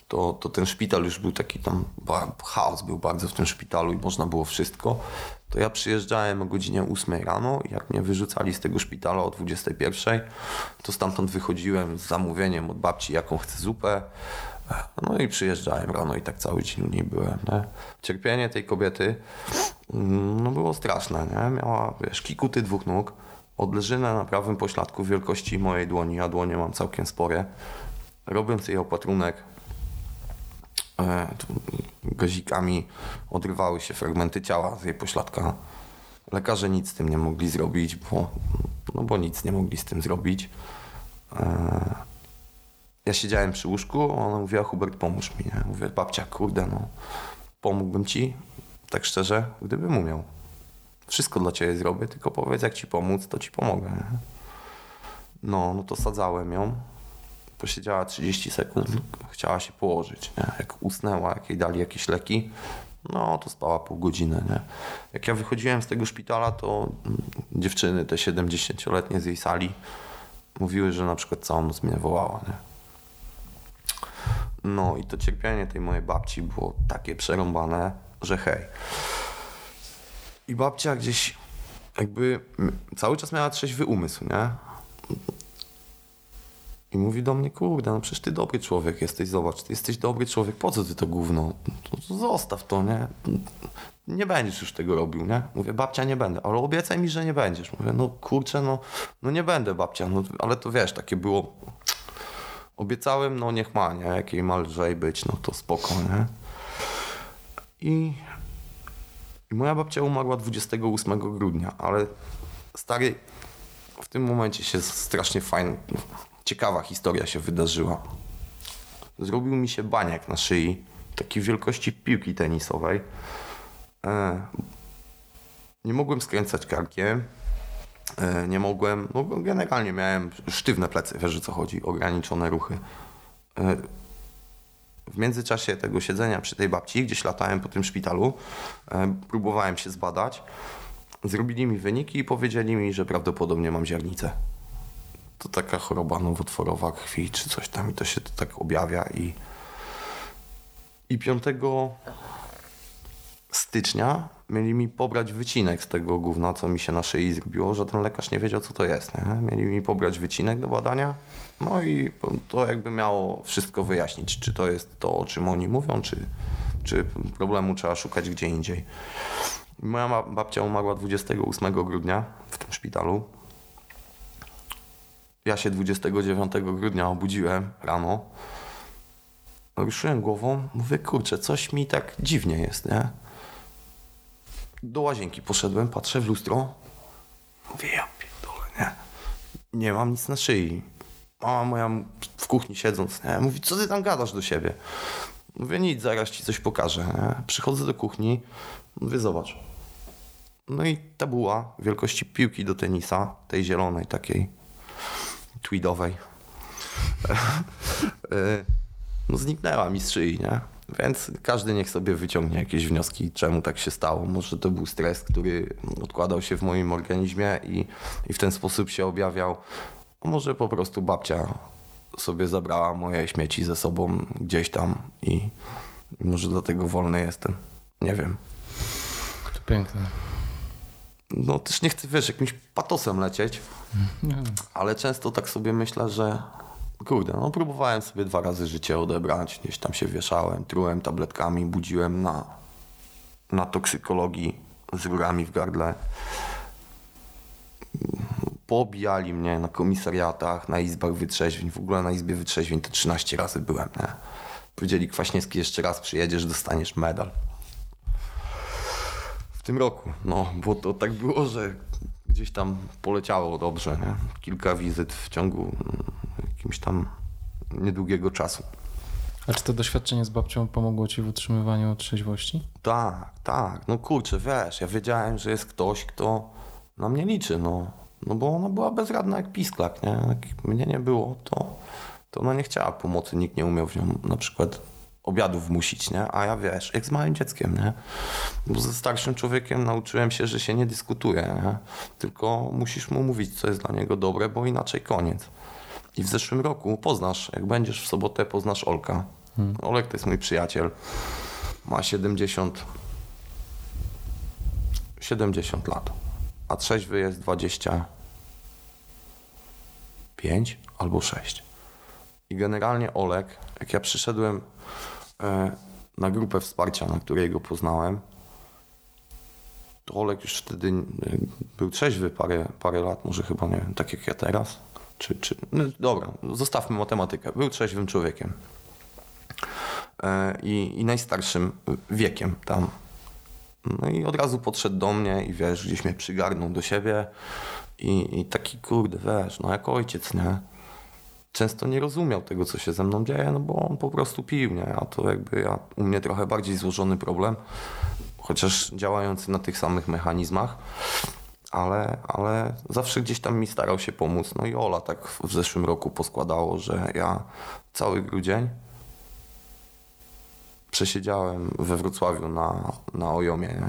to, to ten szpital już był taki tam, chaos był bardzo w tym szpitalu i można było wszystko. To ja przyjeżdżałem o godzinie 8 rano i jak mnie wyrzucali z tego szpitala o 21, to stamtąd wychodziłem z zamówieniem od babci, jaką chcę zupę. No i przyjeżdżałem rano i tak cały dzień u niej byłem. Nie? Cierpienie tej kobiety mm, no było straszne. Nie? Miała wiesz, kikuty dwóch nóg, odleżynę na prawym pośladku wielkości mojej dłoni, a dłonie mam całkiem spore. Robiąc jej opatrunek, e, gazikami odrywały się fragmenty ciała z jej pośladka. Lekarze nic z tym nie mogli zrobić, bo, no bo nic nie mogli z tym zrobić. E, ja siedziałem przy łóżku, ona mówiła, Hubert, pomóż mi. Nie? Mówię, babcia, kurde, no, pomógłbym ci, tak szczerze, gdybym umiał. Wszystko dla ciebie zrobię, tylko powiedz, jak ci pomóc, to ci pomogę. No, no to sadzałem ją. Posiedziała 30 sekund, chciała się położyć. Nie? Jak usnęła, jak jej dali jakieś leki, no to spała pół godziny. Nie? Jak ja wychodziłem z tego szpitala, to dziewczyny, te 70-letnie z jej sali, mówiły, że na przykład całą noc mnie wołała. Nie? No i to cierpienie tej mojej babci było takie przerąbane, że hej. I babcia gdzieś jakby cały czas miała trzeźwy umysł, nie? I mówi do mnie, kurde, no przecież ty dobry człowiek jesteś, zobacz, ty jesteś dobry człowiek, po co ty to gówno? To zostaw to, nie? Nie będziesz już tego robił, nie? Mówię, babcia, nie będę, ale obiecaj mi, że nie będziesz. Mówię, no kurczę, no, no nie będę, babcia, no, ale to wiesz, takie było obiecałem, no niech ma, nie? Jak jej ma lżej być, no to spoko, nie? I, I moja babcia umarła 28 grudnia, ale stary, w tym momencie się strasznie fajna, ciekawa historia się wydarzyła. Zrobił mi się baniak na szyi, takiej wielkości piłki tenisowej. E, nie mogłem skręcać karkiem, E, nie mogłem, no generalnie miałem sztywne plecy, wiesz o co chodzi, ograniczone ruchy. E, w międzyczasie tego siedzenia przy tej babci, gdzieś latałem po tym szpitalu, próbowałem się zbadać. Zrobili mi wyniki i powiedzieli mi, że prawdopodobnie mam ziarnicę. To taka choroba nowotworowa krwi czy coś tam i to się to tak objawia i i 5 stycznia mieli mi pobrać wycinek z tego gówna, co mi się na szyi zrobiło, że ten lekarz nie wiedział, co to jest. Nie? Mieli mi pobrać wycinek do badania, no i to jakby miało wszystko wyjaśnić, czy to jest to, o czym oni mówią, czy, czy problemu trzeba szukać gdzie indziej. Moja babcia umarła 28 grudnia w tym szpitalu. Ja się 29 grudnia obudziłem rano. Ruszyłem głową, mówię, kurczę, coś mi tak dziwnie jest, nie? do łazienki poszedłem, patrzę w lustro. Mówię, ja pierdolę, nie. Nie mam nic na szyi. Mama moja w kuchni siedząc, nie? Mówi, co ty tam gadasz do siebie? Mówię, nic, zaraz ci coś pokażę. Nie? Przychodzę do kuchni, mówię, zobacz. No i tabuła wielkości piłki do tenisa, tej zielonej takiej, tweedowej. E, <laughs> no zniknęła mi z szyi, nie? Więc każdy niech sobie wyciągnie jakieś wnioski, czemu tak się stało. Może to był stres, który odkładał się w moim organizmie i, i w ten sposób się objawiał. Może po prostu babcia sobie zabrała moje śmieci ze sobą gdzieś tam i, i może dlatego wolny jestem. Nie wiem. To piękne. No też nie chcę, wiesz, jakimś patosem lecieć, nie. ale często tak sobie myślę, że Kurde, no próbowałem sobie dwa razy życie odebrać, gdzieś tam się wieszałem, trułem tabletkami, budziłem na, na toksykologii z rurami w gardle. Pobijali mnie na komisariatach, na izbach wytrzeźwień, w ogóle na izbie wytrzeźwień to 13 razy byłem, nie? Powiedzieli, Kwaśniewski, jeszcze raz przyjedziesz, dostaniesz medal. Tym roku, no, bo to tak było, że gdzieś tam poleciało dobrze, nie? Kilka wizyt w ciągu jakimś tam niedługiego czasu. A czy to doświadczenie z babcią pomogło ci w utrzymywaniu trzeźwości? Tak, tak. No kurczę, wiesz, ja wiedziałem, że jest ktoś, kto na mnie liczy, no. No bo ona była bezradna jak pisklak, nie? Jak mnie nie było, to, to ona nie chciała pomocy, nikt nie umiał w nią na przykład obiadów musić, nie? A ja wiesz, jak z małym dzieckiem, nie? Bo ze starszym człowiekiem nauczyłem się, że się nie dyskutuje, nie? Tylko musisz mu mówić, co jest dla niego dobre, bo inaczej koniec. I w zeszłym roku poznasz, jak będziesz w sobotę, poznasz Olka. Hmm. Olek to jest mój przyjaciel. Ma 70 70 lat. A trzeźwy jest 25 albo 6. I generalnie Olek, jak ja przyszedłem na grupę wsparcia, na której go poznałem, to Olek już wtedy e, był trzeźwy parę, parę lat, może chyba nie wiem, tak jak ja teraz. Czy, czy, no dobra, zostawmy matematykę. Był trzeźwym człowiekiem. E, I, I najstarszym wiekiem tam. No i od razu podszedł do mnie i wiesz, gdzieś mnie przygarnął do siebie. I, i taki kurde, wiesz, no jak ojciec, nie? Często nie rozumiał tego, co się ze mną dzieje, no bo on po prostu pił, nie? A to jakby ja, u mnie trochę bardziej złożony problem, chociaż działający na tych samych mechanizmach, ale, ale zawsze gdzieś tam mi starał się pomóc. No i Ola tak w zeszłym roku poskładało, że ja cały grudzień przesiedziałem we Wrocławiu na, na Ojomie.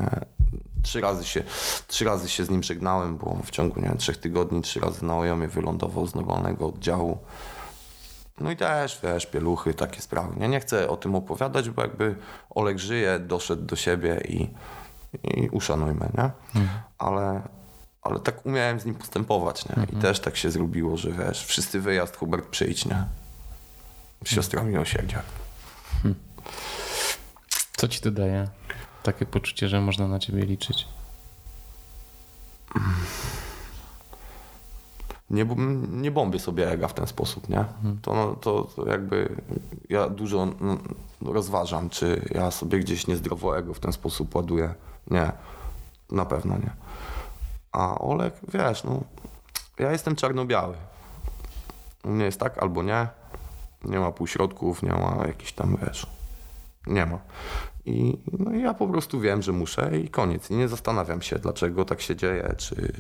Trzy razy, się, trzy razy się z nim żegnałem, bo w ciągu nie wiem, trzech tygodni trzy razy na Ojomie wylądował z normalnego oddziału. No i też, wiesz, pieluchy, takie sprawy. Nie, nie chcę o tym opowiadać, bo jakby Olek żyje, doszedł do siebie i, i uszanujmy, nie? Mhm. Ale, ale tak umiałem z nim postępować, nie? Mhm. I też tak się zrobiło, że wiesz, wszyscy wyjazd, Hubert przyjdź, nie? Z siostrami miłosierdzia. Hmm. Co ci to daje? Takie poczucie, że można na ciebie liczyć? Nie, nie bombię sobie ega w ten sposób, nie? Mhm. To, no, to, to, jakby ja dużo rozważam, czy ja sobie gdzieś niezdrowo ego w ten sposób ładuję. Nie, na pewno nie. A Olek, wiesz, no, ja jestem czarno-biały. U mnie jest tak albo nie. Nie ma półśrodków, nie ma jakichś tam, wiesz, nie ma. I no, ja po prostu wiem, że muszę i koniec. I nie zastanawiam się, dlaczego tak się dzieje, czy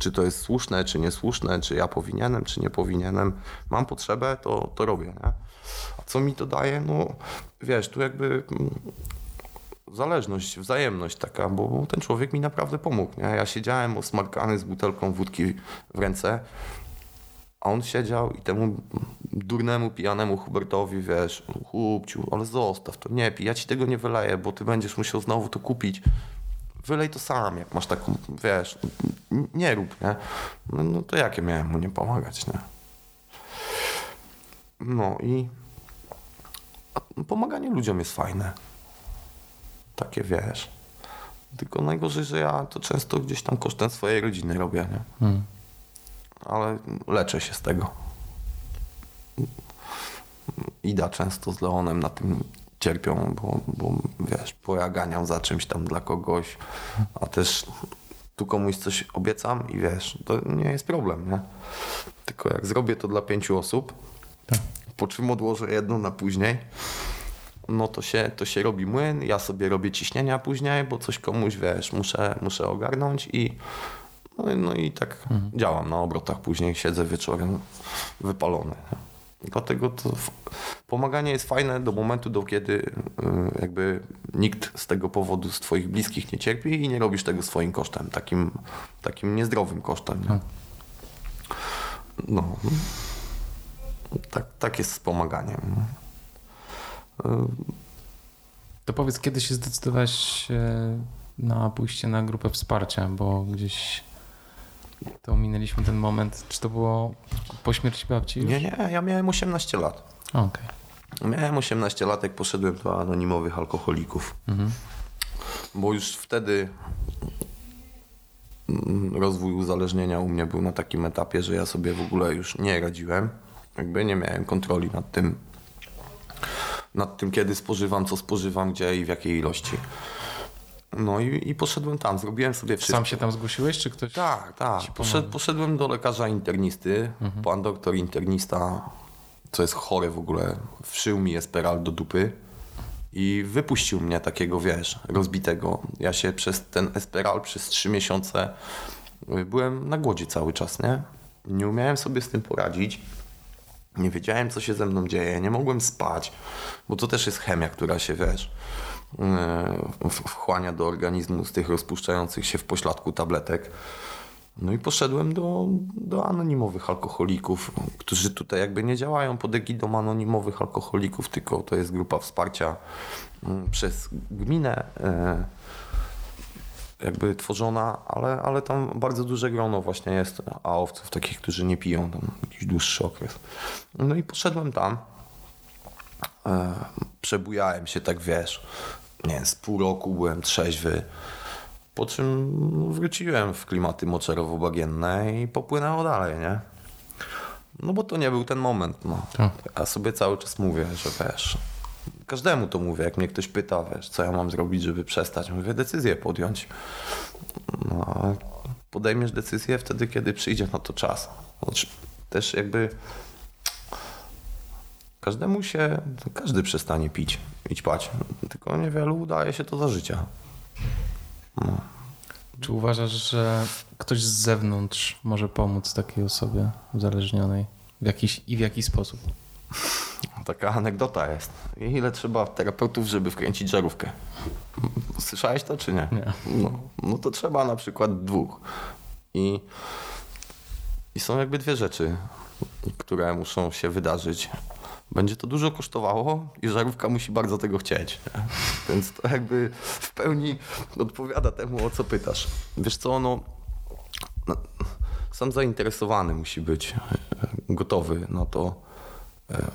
czy to jest słuszne, czy niesłuszne, czy ja powinienem, czy nie powinienem. Mam potrzebę, to, to robię. Nie? A co mi to daje? No wiesz, tu jakby mm, zależność, wzajemność taka, bo ten człowiek mi naprawdę pomógł. Nie? Ja siedziałem osmarkany z butelką wódki w ręce, a on siedział i temu durnemu, pijanemu Hubertowi, wiesz, chłopciu, ale zostaw to, nie pij, ja ci tego nie wyleję, bo ty będziesz musiał znowu to kupić wylej to sam, jak masz taką, wiesz, nie rób, nie? No, no to jakie miałem mu nie pomagać, nie? No i pomaganie ludziom jest fajne. Takie, wiesz. Tylko najgorzej, że ja to często gdzieś tam kosztem swojej rodziny robię, nie? Hmm. Ale leczę się z tego. Ida często z Leonem na tym cierpią, bo, bo wiesz, bo ja ganiam za czymś tam dla kogoś, a też tu komuś coś obiecam i wiesz, to nie jest problem, nie? Tylko jak zrobię to dla pięciu osób, tak. po czym odłożę jedno na później, no to się, to się robi młyn, ja sobie robię ciśnienia później, bo coś komuś, wiesz, muszę, muszę ogarnąć i no, no i tak mhm. działam na obrotach. Później siedzę wieczorem wypalony. Nie? Dlatego to pomaganie jest fajne do momentu, do kiedy y, jakby nikt z tego powodu z twoich bliskich nie cierpi i nie robisz tego swoim kosztem, takim, takim niezdrowym kosztem. Nie? No. Tak, tak jest z pomaganiem. Y, to powiedz, kiedy się zdecydowałeś na pójście na grupę wsparcia, bo gdzieś to minęliśmy ten moment. Czy to było po śmierci babci? Już? Nie, nie, ja miałem 18 lat. Okej. Okay. Miałem 18 lat, jak poszedłem do anonimowych alkoholików. Mhm. Bo już wtedy rozwój uzależnienia u mnie był na takim etapie, że ja sobie w ogóle już nie radziłem. Jakby nie miałem kontroli nad tym, nad tym, kiedy spożywam, co spożywam, gdzie i w jakiej ilości. No i, i poszedłem tam, zrobiłem sobie wszystko. Sam się tam zgłosiłeś, czy ktoś? Tak, tak. Poszed, poszedłem do lekarza internisty. Mhm. Pan doktor internista, co jest chore w ogóle, wszył mi esperal do dupy i wypuścił mnie takiego, wiesz, rozbitego. Ja się przez ten esperal przez trzy miesiące byłem na głodzie cały czas, nie? Nie umiałem sobie z tym poradzić. Nie wiedziałem, co się ze mną dzieje, nie mogłem spać, bo to też jest chemia, która się, wiesz, wchłania do organizmu z tych rozpuszczających się w pośladku tabletek. No i poszedłem do, do anonimowych alkoholików, którzy tutaj jakby nie działają pod egidą anonimowych alkoholików, tylko to jest grupa wsparcia mm, przez gminę e, jakby tworzona, ale, ale tam bardzo duże grono właśnie jest AOWców, takich, którzy nie piją tam jakiś dłuższy okres. No i poszedłem tam, e, przebujałem się tak, wiesz, nie wiem, z pół roku byłem trzeźwy, po czym wróciłem w klimaty moczerowo-bagienne i popłynęło dalej, nie? No bo to nie był ten moment, no. Tak. Ja sobie cały czas mówię, że wiesz, każdemu to mówię, jak mnie ktoś pyta, wiesz, co ja mam zrobić, żeby przestać, mówię, decyzję podjąć. No, podejmiesz decyzję wtedy, kiedy przyjdzie na to czas. Znaczy, też jakby każdemu się, każdy przestanie pić i ćpać, tylko niewielu udaje się to za życia. No. Czy uważasz, że ktoś z zewnątrz może pomóc takiej osobie uzależnionej w jakiś, i w jaki sposób? Taka anegdota jest. Ile trzeba terapeutów, żeby wkręcić żarówkę? Słyszałeś to, czy nie? Nie. No, no to trzeba na przykład dwóch. I, I są jakby dwie rzeczy, które muszą się wydarzyć będzie to dużo kosztowało i żarówka musi bardzo tego chcieć. Więc to jakby w pełni odpowiada temu, o co pytasz. Wiesz co, no, no sam zainteresowany musi być e, gotowy na to, e,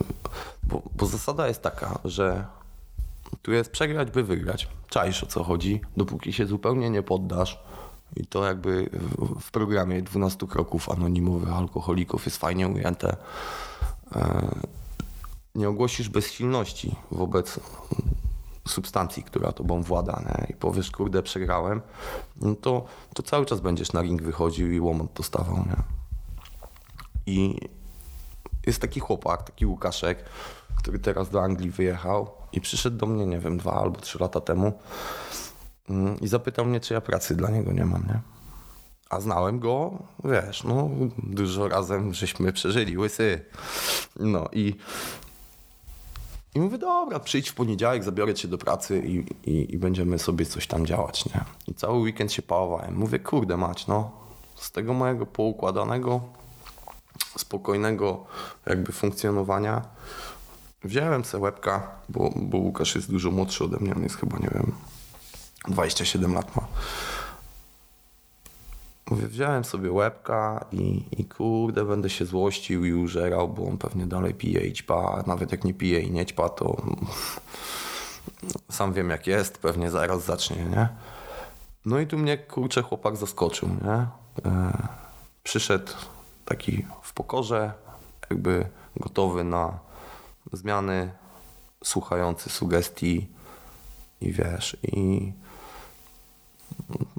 bo, bo zasada jest taka, że tu jest przegrać, by wygrać. Czaisz o co chodzi, dopóki się zupełnie nie poddasz. I to jakby w programie 12 kroków anonimowych alkoholików jest fajnie ujęte e, nie ogłosisz bezsilności wobec substancji, która tobą włada nie? i powiesz, kurde, przegrałem, no to, to cały czas będziesz na ring wychodził i łomot dostawał. Nie? I jest taki chłopak, taki Łukaszek, który teraz do Anglii wyjechał i przyszedł do mnie, nie wiem, dwa albo trzy lata temu mm, i zapytał mnie, czy ja pracy dla niego nie mam, nie? A znałem go, wiesz, no dużo razem żeśmy przeżyli, łysy. No i i mówię, dobra, przyjdź w poniedziałek, zabiorę cię do pracy i, i, i, będziemy sobie coś tam działać, nie? I cały weekend się pałowałem. Mówię, kurde mać, no, z tego mojego poukładanego, spokojnego jakby funkcjonowania wziąłem sobie łebka, bo, bo Łukasz jest dużo młodszy ode mnie, on jest chyba, nie wiem, 27 lat ma. Mówię, wziąłem sobie łebka i, i kurde, będę się złościł i użerał, bo on pewnie dalej pije i ćpa. Nawet jak nie pije i nie ćpa, to sam wiem jak jest, pewnie zaraz zacznie, nie? No i tu mnie, kurczę, chłopak zaskoczył, nie? E, przyszedł taki w pokorze, jakby gotowy na zmiany, słuchający sugestii i wiesz, i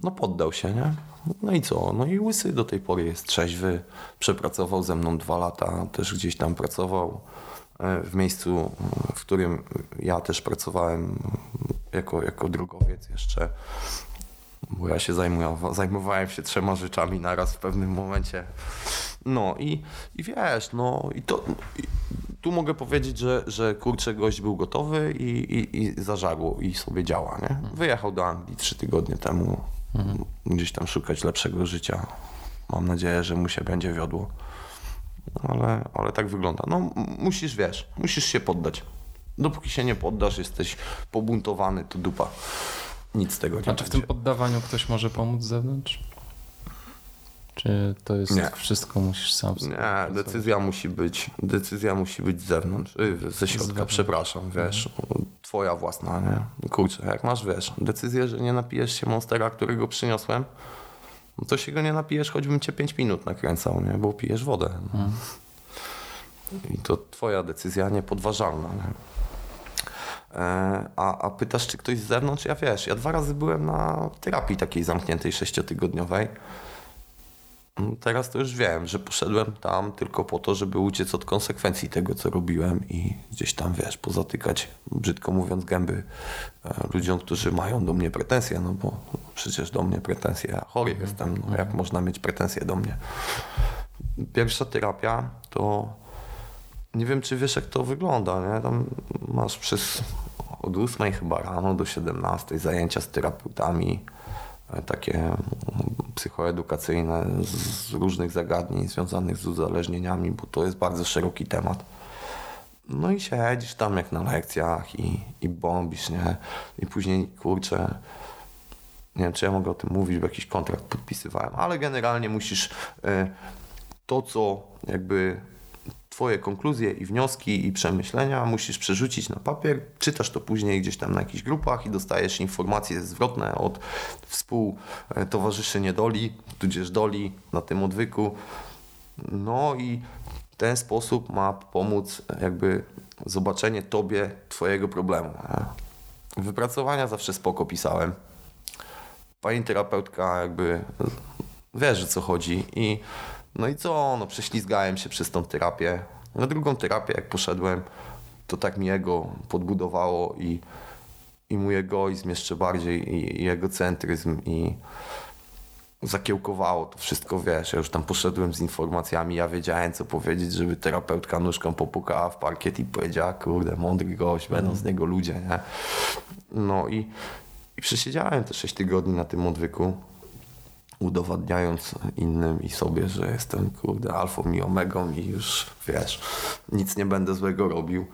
no poddał się, nie? No i co? No i Łysy do tej pory jest trzeźwy. Przepracował ze mną dwa lata, też gdzieś tam pracował e, w miejscu, w którym ja też pracowałem jako, jako drogowiec jeszcze. Bo ja się zajmowałem, zajmowałem się trzema rzeczami naraz w pewnym momencie. No i, i wiesz, no i to... I tu mogę powiedzieć, że, że kurczę, gość był gotowy i, i, i i sobie działa, nie? Wyjechał do Anglii trzy tygodnie temu mhm. gdzieś tam szukać lepszego życia. Mam nadzieję, że mu się będzie wiodło. Ale, ale tak wygląda. No musisz, wiesz, musisz się poddać. Dopóki się nie poddasz, jesteś pobuntowany, to dupa. Nic z tego nie A czy w tym poddawaniu ktoś może pomóc z zewnątrz? Czy to jest nie. wszystko musisz sam sobie Nie, decyzja musi być, decyzja musi być z zewnątrz, y, ze środka, przepraszam, wiesz, mhm. twoja własna, nie? Kurczę, jak masz, wiesz, decyzję, że nie napijesz się Monstera, którego przyniosłem, no to się go nie napijesz, choćbym cię 5 minut nakręcał, nie? Bo pijesz wodę. Mhm. I to twoja decyzja niepodważalna, nie? E, a, a pytasz, czy ktoś z zewnątrz? Ja wiesz, ja dwa razy byłem na terapii takiej zamkniętej sześciotygodniowej. No, teraz to już wiem, że poszedłem tam tylko po to, żeby uciec od konsekwencji tego, co robiłem i gdzieś tam, wiesz, pozatykać, brzydko mówiąc, gęby e, ludziom, którzy mają do mnie pretensje, no bo przecież do mnie pretensje, ja chory mhm. jestem, no jak można mieć pretensje do mnie? Pierwsza terapia to nie wiem, czy wiesz, jak to wygląda, nie? Tam masz przez od 8 chyba rano do 17 zajęcia z terapeutami, takie mm, psychoedukacyjne z różnych zagadnień związanych z uzależnieniami, bo to jest bardzo szeroki temat. No i siedzisz tam jak na lekcjach i, i bombisz, nie? I później, kurczę, nie wiem, czy ja mogę o tym mówić, bo jakiś kontrakt podpisywałem, ale generalnie musisz y, to, co jakby Twoje konkluzje i wnioski i przemyślenia musisz przerzucić na papier, czytasz to później gdzieś tam na jakichś grupach i dostajesz informacje zwrotne od współtowarzyszy niedoli, tudzież doli na tym odwyku. No i w ten sposób ma pomóc jakby zobaczenie Tobie Twojego problemu. Wypracowania zawsze spoko pisałem. Pani terapeutka jakby wiesz, o co chodzi i no i co, no prześlizgałem się przez tą terapię. Na drugą terapię jak poszedłem, to tak mi jego podbudowało i, i mój egoizm jeszcze bardziej i, i egocentryzm i zakiełkowało to wszystko, wiesz, ja już tam poszedłem z informacjami, ja wiedziałem co powiedzieć, żeby terapeutka nóżką popukała w parkiet i powiedziała, kurde, mądry gość, będą z niego ludzie, nie? No i, i przesiedziałem te 6 tygodni na tym odwyku udowadniając innym i sobie, że jestem kurde alfą i omegą i już wiesz, nic nie będę złego robił.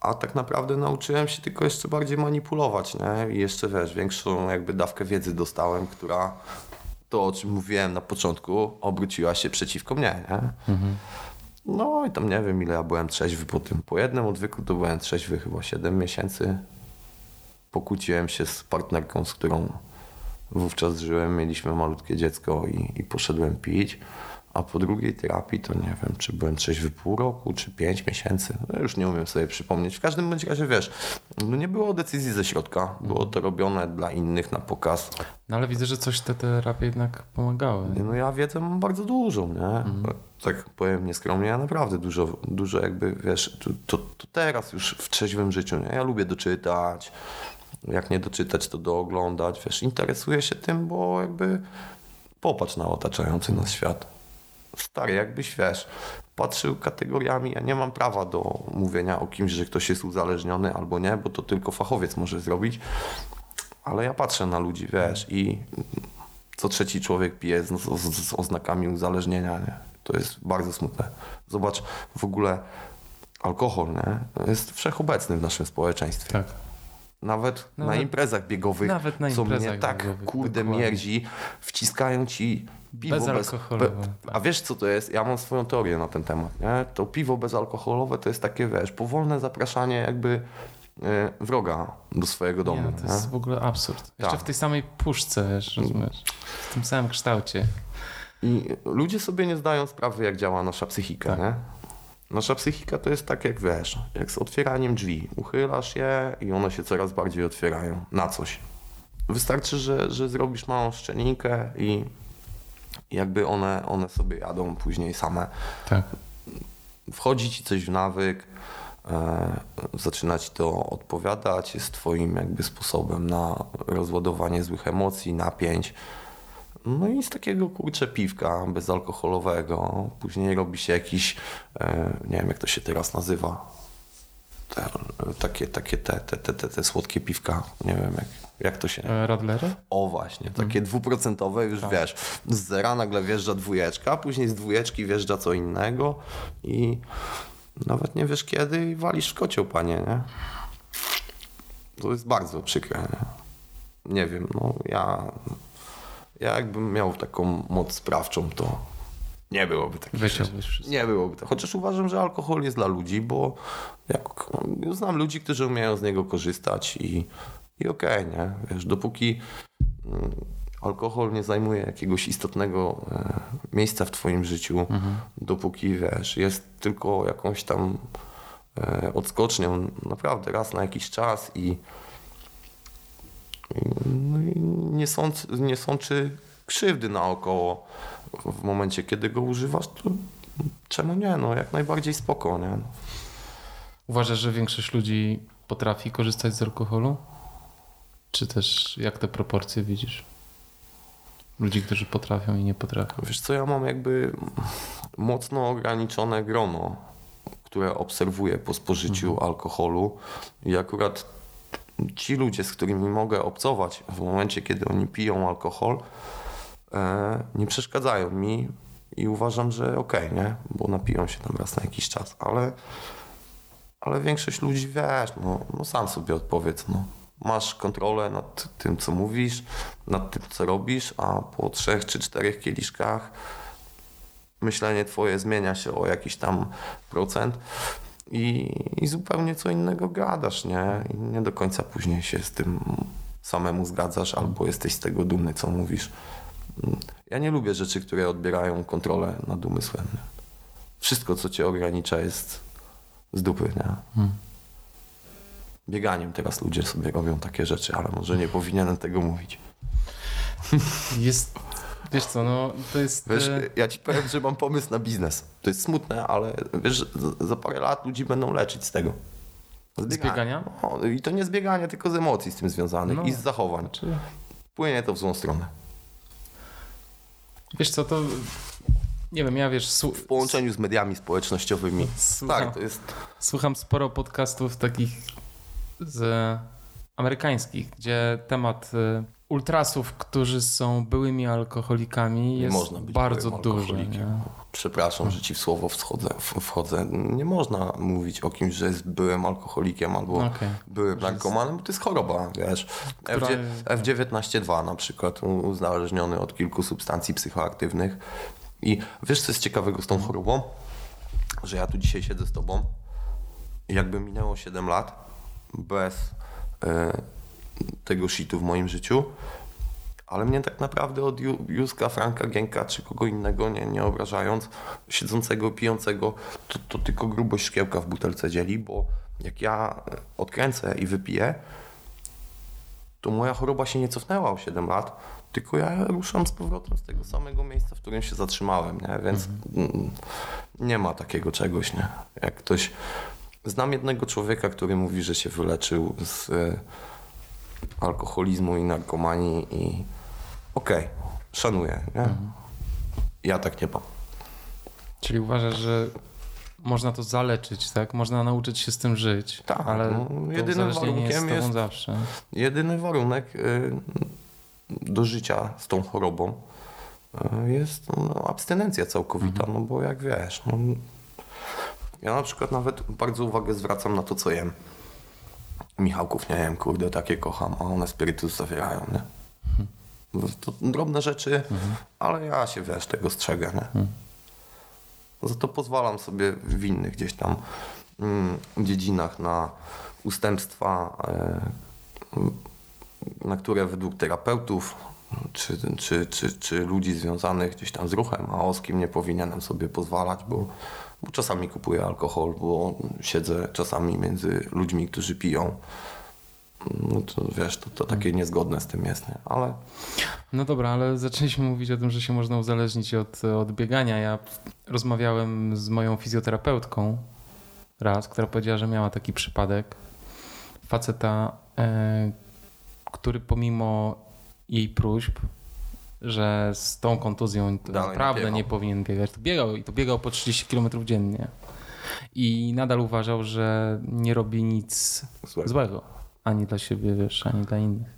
A tak naprawdę nauczyłem się tylko jeszcze bardziej manipulować, nie? I jeszcze wiesz, większą jakby dawkę wiedzy dostałem, która to, o czym mówiłem na początku, obróciła się przeciwko mnie, nie? Mhm. No i tam nie wiem, ile ja byłem trzeźwy po tym. Po jednym odwyku to byłem trzeźwy chyba 7 miesięcy. Pokłóciłem się z partnerką, z którą Wówczas żyłem, mieliśmy malutkie dziecko i, i poszedłem pić. A po drugiej terapii to nie wiem, czy byłem trzeźwy pół roku, czy pięć miesięcy. No już nie umiem sobie przypomnieć. W każdym bądź razie wiesz, no nie było decyzji ze środka. Było to robione dla innych na pokaz. No ale widzę, że coś te terapie jednak pomagały. No ja wiedzę mam bardzo dużo, nie? Mhm. Tak powiem nieskromnie, ja naprawdę dużo, dużo jakby, wiesz, to, to, to teraz już w trzeźwym życiu, nie? Ja lubię doczytać, jak nie doczytać, to dooglądać. Wiesz, interesuję się tym, bo jakby popatrz na otaczający nas świat. Stary, jakbyś wiesz, patrzył kategoriami, ja nie mam prawa do mówienia o kimś, że ktoś jest uzależniony albo nie, bo to tylko fachowiec może zrobić. Ale ja patrzę na ludzi, wiesz, i co trzeci człowiek pije z, z, z oznakami uzależnienia, nie? To jest bardzo smutne. Zobacz, w ogóle alkohol, nie? Jest wszechobecny w naszym społeczeństwie. Tak. Nawet, nawet, na imprezach biegowych, nawet na co mnie tak kurde dokładnie. mierzi, wciskają ci piwo bezalkoholowe. Bez, be, a wiesz co to jest? Ja mam swoją teorię na ten temat. Nie? To piwo bezalkoholowe to jest takie, wiesz, powolne zapraszanie jakby e, wroga do swojego domu. Nie, to nie? jest w ogóle absurd. Jeszcze tak. w tej samej puszce, wiesz, rozumiesz? W tym samym kształcie. I ludzie sobie nie zdają sprawy, jak działa nasza psychika, tak. nie? Nasza psychika to jest tak jak wiesz, jak z otwieraniem drzwi. Uchylasz je i one się coraz bardziej otwierają na coś. Wystarczy, że, że zrobisz małą szczelinkę i jakby one, one sobie jadą później same. Tak. Wchodzi ci coś w nawyk, e, zaczyna ci to odpowiadać, jest twoim jakby sposobem na rozładowanie złych emocji, napięć. No i z takiego kurcze piwka bezalkoholowego. Później robi się jakiś, e, nie wiem jak to się teraz nazywa, te, takie, takie te, te, te, te, te słodkie piwka, nie wiem jak, jak to się... E, Radlery? O właśnie, takie mm. dwuprocentowe już tak. wiesz, z zera nagle wjeżdża dwójeczka, później z dwójeczki wjeżdża co innego i nawet nie wiesz kiedy i walisz w kocioł, panie, nie? To jest bardzo przykre, nie? Nie wiem, no ja ja jakbym miał taką moc sprawczą, to nie byłoby takich Wyciąłbyś Nie byłoby tak. Chociaż uważam, że alkohol jest dla ludzi, bo jak, no, znam ludzi, którzy umieją z niego korzystać i, i okej, okay, nie? Wiesz, dopóki mm, alkohol nie zajmuje jakiegoś istotnego e, miejsca w twoim życiu, mhm. dopóki, wiesz, jest tylko jakąś tam e, odskocznią naprawdę raz na jakiś czas i nie, sąd, nie sączy krzywdy naokoło w momencie, kiedy go używasz, to czemu nie? No, jak najbardziej spoko, nie? Uważasz, że większość ludzi potrafi korzystać z alkoholu? Czy też jak te proporcje widzisz? Ludzi, którzy potrafią i nie potrafią. Wiesz co, ja mam jakby mocno ograniczone grono które obserwuję po spożyciu alkoholu i akurat ci ludzie, z którymi mogę obcować w momencie, kiedy oni piją alkohol, e, nie przeszkadzają mi i uważam, że okej, nie? Bo napiją się tam raz na jakiś czas, ale, ale większość ludzi, wiesz, no, no sam sobie odpowiedz, no. Masz kontrolę nad tym, co mówisz, nad tym, co robisz, a po trzech czy czterech kieliszkach myślenie twoje zmienia się o jakiś tam procent i, i zupełnie co innego gadasz, nie? I nie do końca później się z tym samemu zgadzasz albo jesteś z tego dumny, co mówisz. Ja nie lubię rzeczy, które odbierają kontrolę nad umysłem. Nie? Wszystko, co cię ogranicza jest z dupy, nie? Hmm. Bieganiem teraz ludzie sobie robią takie rzeczy, ale może nie powinienem tego mówić. Jest, wiesz co, no to jest... Wiesz, e, ja ci powiem, że mam pomysł na biznes. To jest smutne, ale wiesz, za- parę lat ludzi będą leczyć z tego. Z biegania? No, I to nie z biegania, tylko z emocji z tym związanych No. i z zachowań. czy- Płynie to w złą stronę. Wiesz co, to... Nie wiem, ja wiesz... W połączeniu z mediami społecznościowymi. Słucham, Tak, to jest. słucham sporo podcastów takich z amerykańskich, gdzie temat y, ultrasów, którzy są byłymi alkoholikami jest można być bardzo. Nie? Przepraszam, że ci w słowo wchodzę, wchodzę. Nie można mówić o kimś, że jest byłym alkoholikiem albo Okej. byłym narkomanem, bo to jest choroba, wiesz. Która- F- F19.2 na przykład, uzależniony od kilku substancji psychoaktywnych. I wiesz, co jest ciekawego z tą chorobą? Że ja tu dzisiaj siedzę z tobą i jakby minęło 7 lat bez e, tego shitu w moim życiu, ale mnie tak naprawdę od Józka, Franka, Gienka czy kogo innego, nie, nie obrażając, siedzącego, pijącego, to, to tylko grubość szkiełka w butelce dzieli, bo jak ja e, odkręcę i wypiję, to moja choroba się nie cofnęła o 7 lat, tylko ja ruszam z powrotem z tego samego miejsca, w którym się zatrzymałem, nie? więc mm, nie ma takiego czegoś. Nie? Jak ktoś... Znam jednego człowieka, który mówi, że się wyleczył z e, alkoholizmu i narkomanii i okej, szanuję. Nie? Ja tak nie mam. Czyli uważasz, że można to zaleczyć, tak? Można nauczyć się z tym żyć, Tak, ale no, jedynym jest warunkiem tobą jest- zawsze. Jedyny warunek y, do życia z tą chorobą y, jest no, abstynencja całkowita, no bo jak wiesz, no, ja na przykład nawet bardzo uwagę zwracam na to, co jem. Michałków nie jem, kurde, takie kocham, a one spirytus zawierają, nie? To drobne rzeczy, ale ja się, wiesz, tego strzegę, nie? Za to pozwalam sobie w innych gdzieś tam mm, dziedzinach na ustępstwa, e, na które według terapeutów czy, czy, czy, czy ludzi związanych gdzieś tam z ruchem maoskim nie powinienem sobie pozwalać, bo, bo czasami kupuję alkohol, bo siedzę czasami między ludźmi, którzy piją. No to wiesz, to, to takie niezgodne z tym jest, nie? ale No dobra, ale zaczęliśmy mówić o tym, że się można uzależnić od, od biegania. Ja rozmawiałem z moją fizjoterapeutką raz, która powiedziała, że miała taki przypadek faceta, e, który pomimo jej próśb, że z tą kontuzją nie naprawdę biegał. nie powinien biegać, to biegał i to biegał po 30 km dziennie. I nadal uważał, że nie robi nic Złego. złego. Ani dla siebie, wiesz, ani dla innych.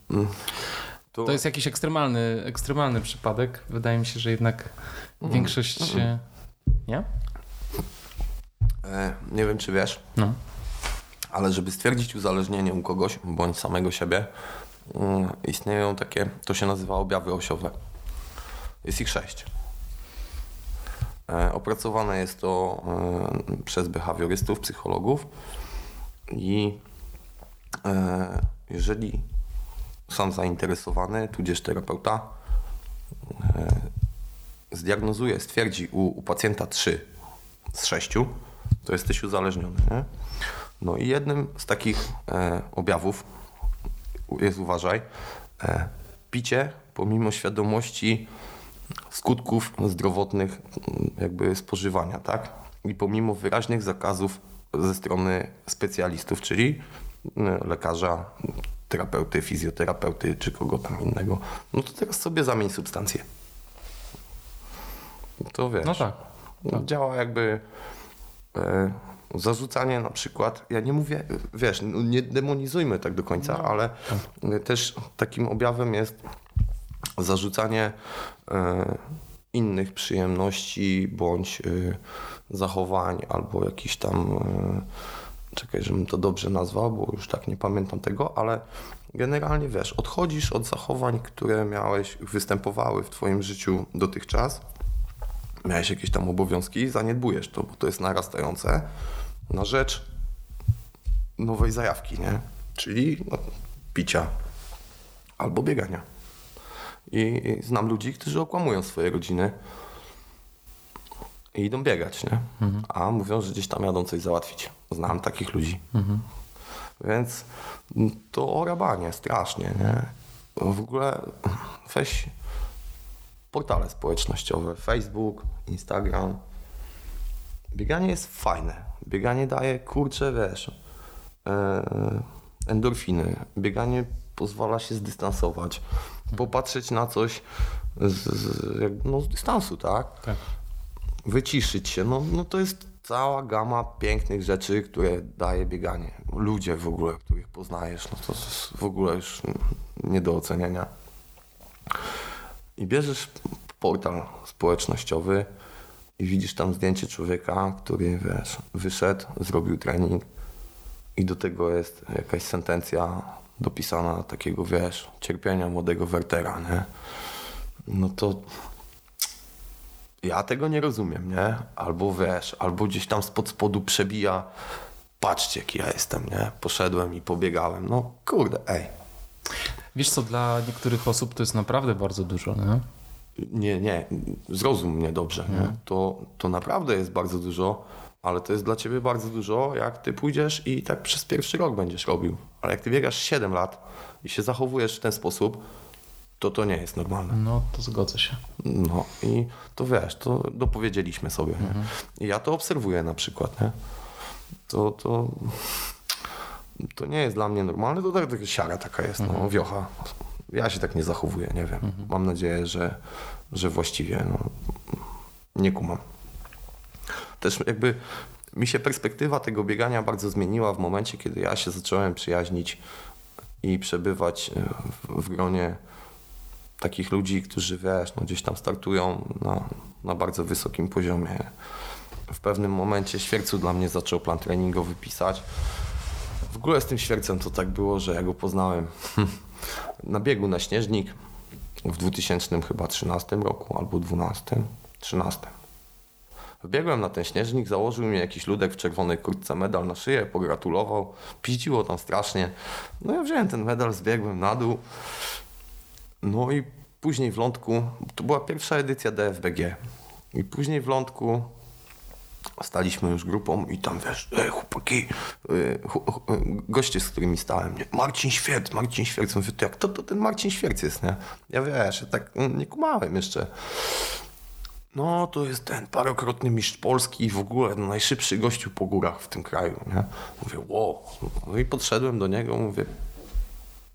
to, To jest jakiś ekstremalny, ekstremalny przypadek. Wydaje mi się, że jednak Mm. większość. e, Nie? e, nie wiem, czy wiesz, No. Ale żeby stwierdzić uzależnienie u kogoś bądź samego siebie, mm, istnieją takie, to się nazywa objawy osiowe. Jest ich sześć. E, Opracowane jest to e, przez behawiorystów, psychologów i e, jeżeli sam zainteresowany, tudzież terapeuta, zdiagnozuje, stwierdzi u, u pacjenta trzy z sześciu, to jesteś uzależniony. Nie? No i jednym z takich e, objawów jest, uważaj, e, picie pomimo świadomości skutków zdrowotnych m, jakby spożywania, tak? I pomimo wyraźnych zakazów ze strony specjalistów, czyli m, lekarza, terapeuty, fizjoterapeuty czy kogo tam innego. No to teraz sobie zamień substancję. To wiesz. No tak. No, Działa jakby e, Zarzucanie na przykład, ja nie mówię, wiesz, no nie demonizujmy tak do końca, ale też takim objawem jest zarzucanie innych przyjemności bądź e, zachowań albo jakiś tam, e, czekaj, żebym to dobrze nazwał, bo już tak nie pamiętam tego, ale generalnie wiesz, odchodzisz od zachowań, które miałeś, występowały w twoim życiu dotychczas, miałeś jakieś tam obowiązki, zaniedbujesz to, bo to jest narastające, na rzecz nowej zajawki, nie? Czyli no, picia albo biegania. I, znam ludzi, którzy okłamują swoje rodziny i idą biegać, nie? A mówią, że gdzieś tam jadą coś załatwić. Znam takich ludzi. Więc to orabanie strasznie, nie? W ogóle weź portale społecznościowe, Facebook, Instagram. Bieganie jest fajne. Bieganie daje, kurczę, wiesz, e, endorfiny. Bieganie pozwala się zdystansować, popatrzeć na coś z, z, no, z dystansu, tak? Tak. Wyciszyć się. No, no to jest cała gama pięknych rzeczy, które daje bieganie. Ludzie w ogóle, których poznajesz, no to jest w ogóle już nie do oceniania. I bierzesz portal społecznościowy i widzisz tam zdjęcie człowieka, który wiesz, wyszedł, zrobił trening i do tego jest jakaś sentencja dopisana takiego, wiesz, cierpienia młodego Wertera, nie? No to ja tego nie rozumiem, nie? Albo wiesz, albo gdzieś tam spod spodu przebija patrzcie jaki ja jestem, nie? Poszedłem i pobiegałem. No kurde, ej. Wiesz co, dla niektórych osób to jest naprawdę bardzo dużo, nie? Nie, nie, zrozum mnie dobrze, nie? To, to naprawdę jest bardzo dużo, ale to jest dla ciebie bardzo dużo, jak ty pójdziesz i tak przez pierwszy rok będziesz robił. Ale jak ty biegasz 7 lat i się zachowujesz w ten sposób, to to nie jest normalne. No, to zgodzę się. No i to wiesz, to dopowiedzieliśmy sobie. Nie? I ja to obserwuję na przykład, nie? To, to, to nie jest dla mnie normalne, to tak, taka siara taka jest, no, wiocha. Ja się tak nie zachowuję, nie wiem. Mam nadzieję, że, że właściwie no, nie kumam. Też jakby mi się perspektywa tego biegania bardzo zmieniła w momencie, kiedy ja się zacząłem przyjaźnić i przebywać e, w, w gronie takich ludzi, którzy wiesz, no gdzieś tam startują na, na bardzo wysokim poziomie. W pewnym momencie świercu dla mnie zaczął plan treningowy pisać. W ogóle z tym świercem to tak było, że ja go poznałem <laughs> na biegu na Śnieżnik w 2000 chyba 13 roku albo 12, 13. Wbiegłem na ten śnieżnik, założył mi jakiś ludek w czerwonej kurtce medal na szyję, pogratulował, piździło tam strasznie. No ja wziąłem ten medal, zbiegłem na dół. No i później w lądku, to była pierwsza edycja DFBG. I później w lądku staliśmy już grupą i tam wiesz, e, chłopaki, e, e, goście, z którymi stałem, nie? Marcin Świerc, Marcin Świerc. Mówię, to jak to, to ten Marcin Świerc jest, nie? Ja wiesz, tak mm, nie kumałem jeszcze. No, to jest ten parokrotny mistrz Polski i w ogóle no, najszybszy gościu po górach w tym kraju, nie? Mówię, wow. No i podszedłem do niego, mówię,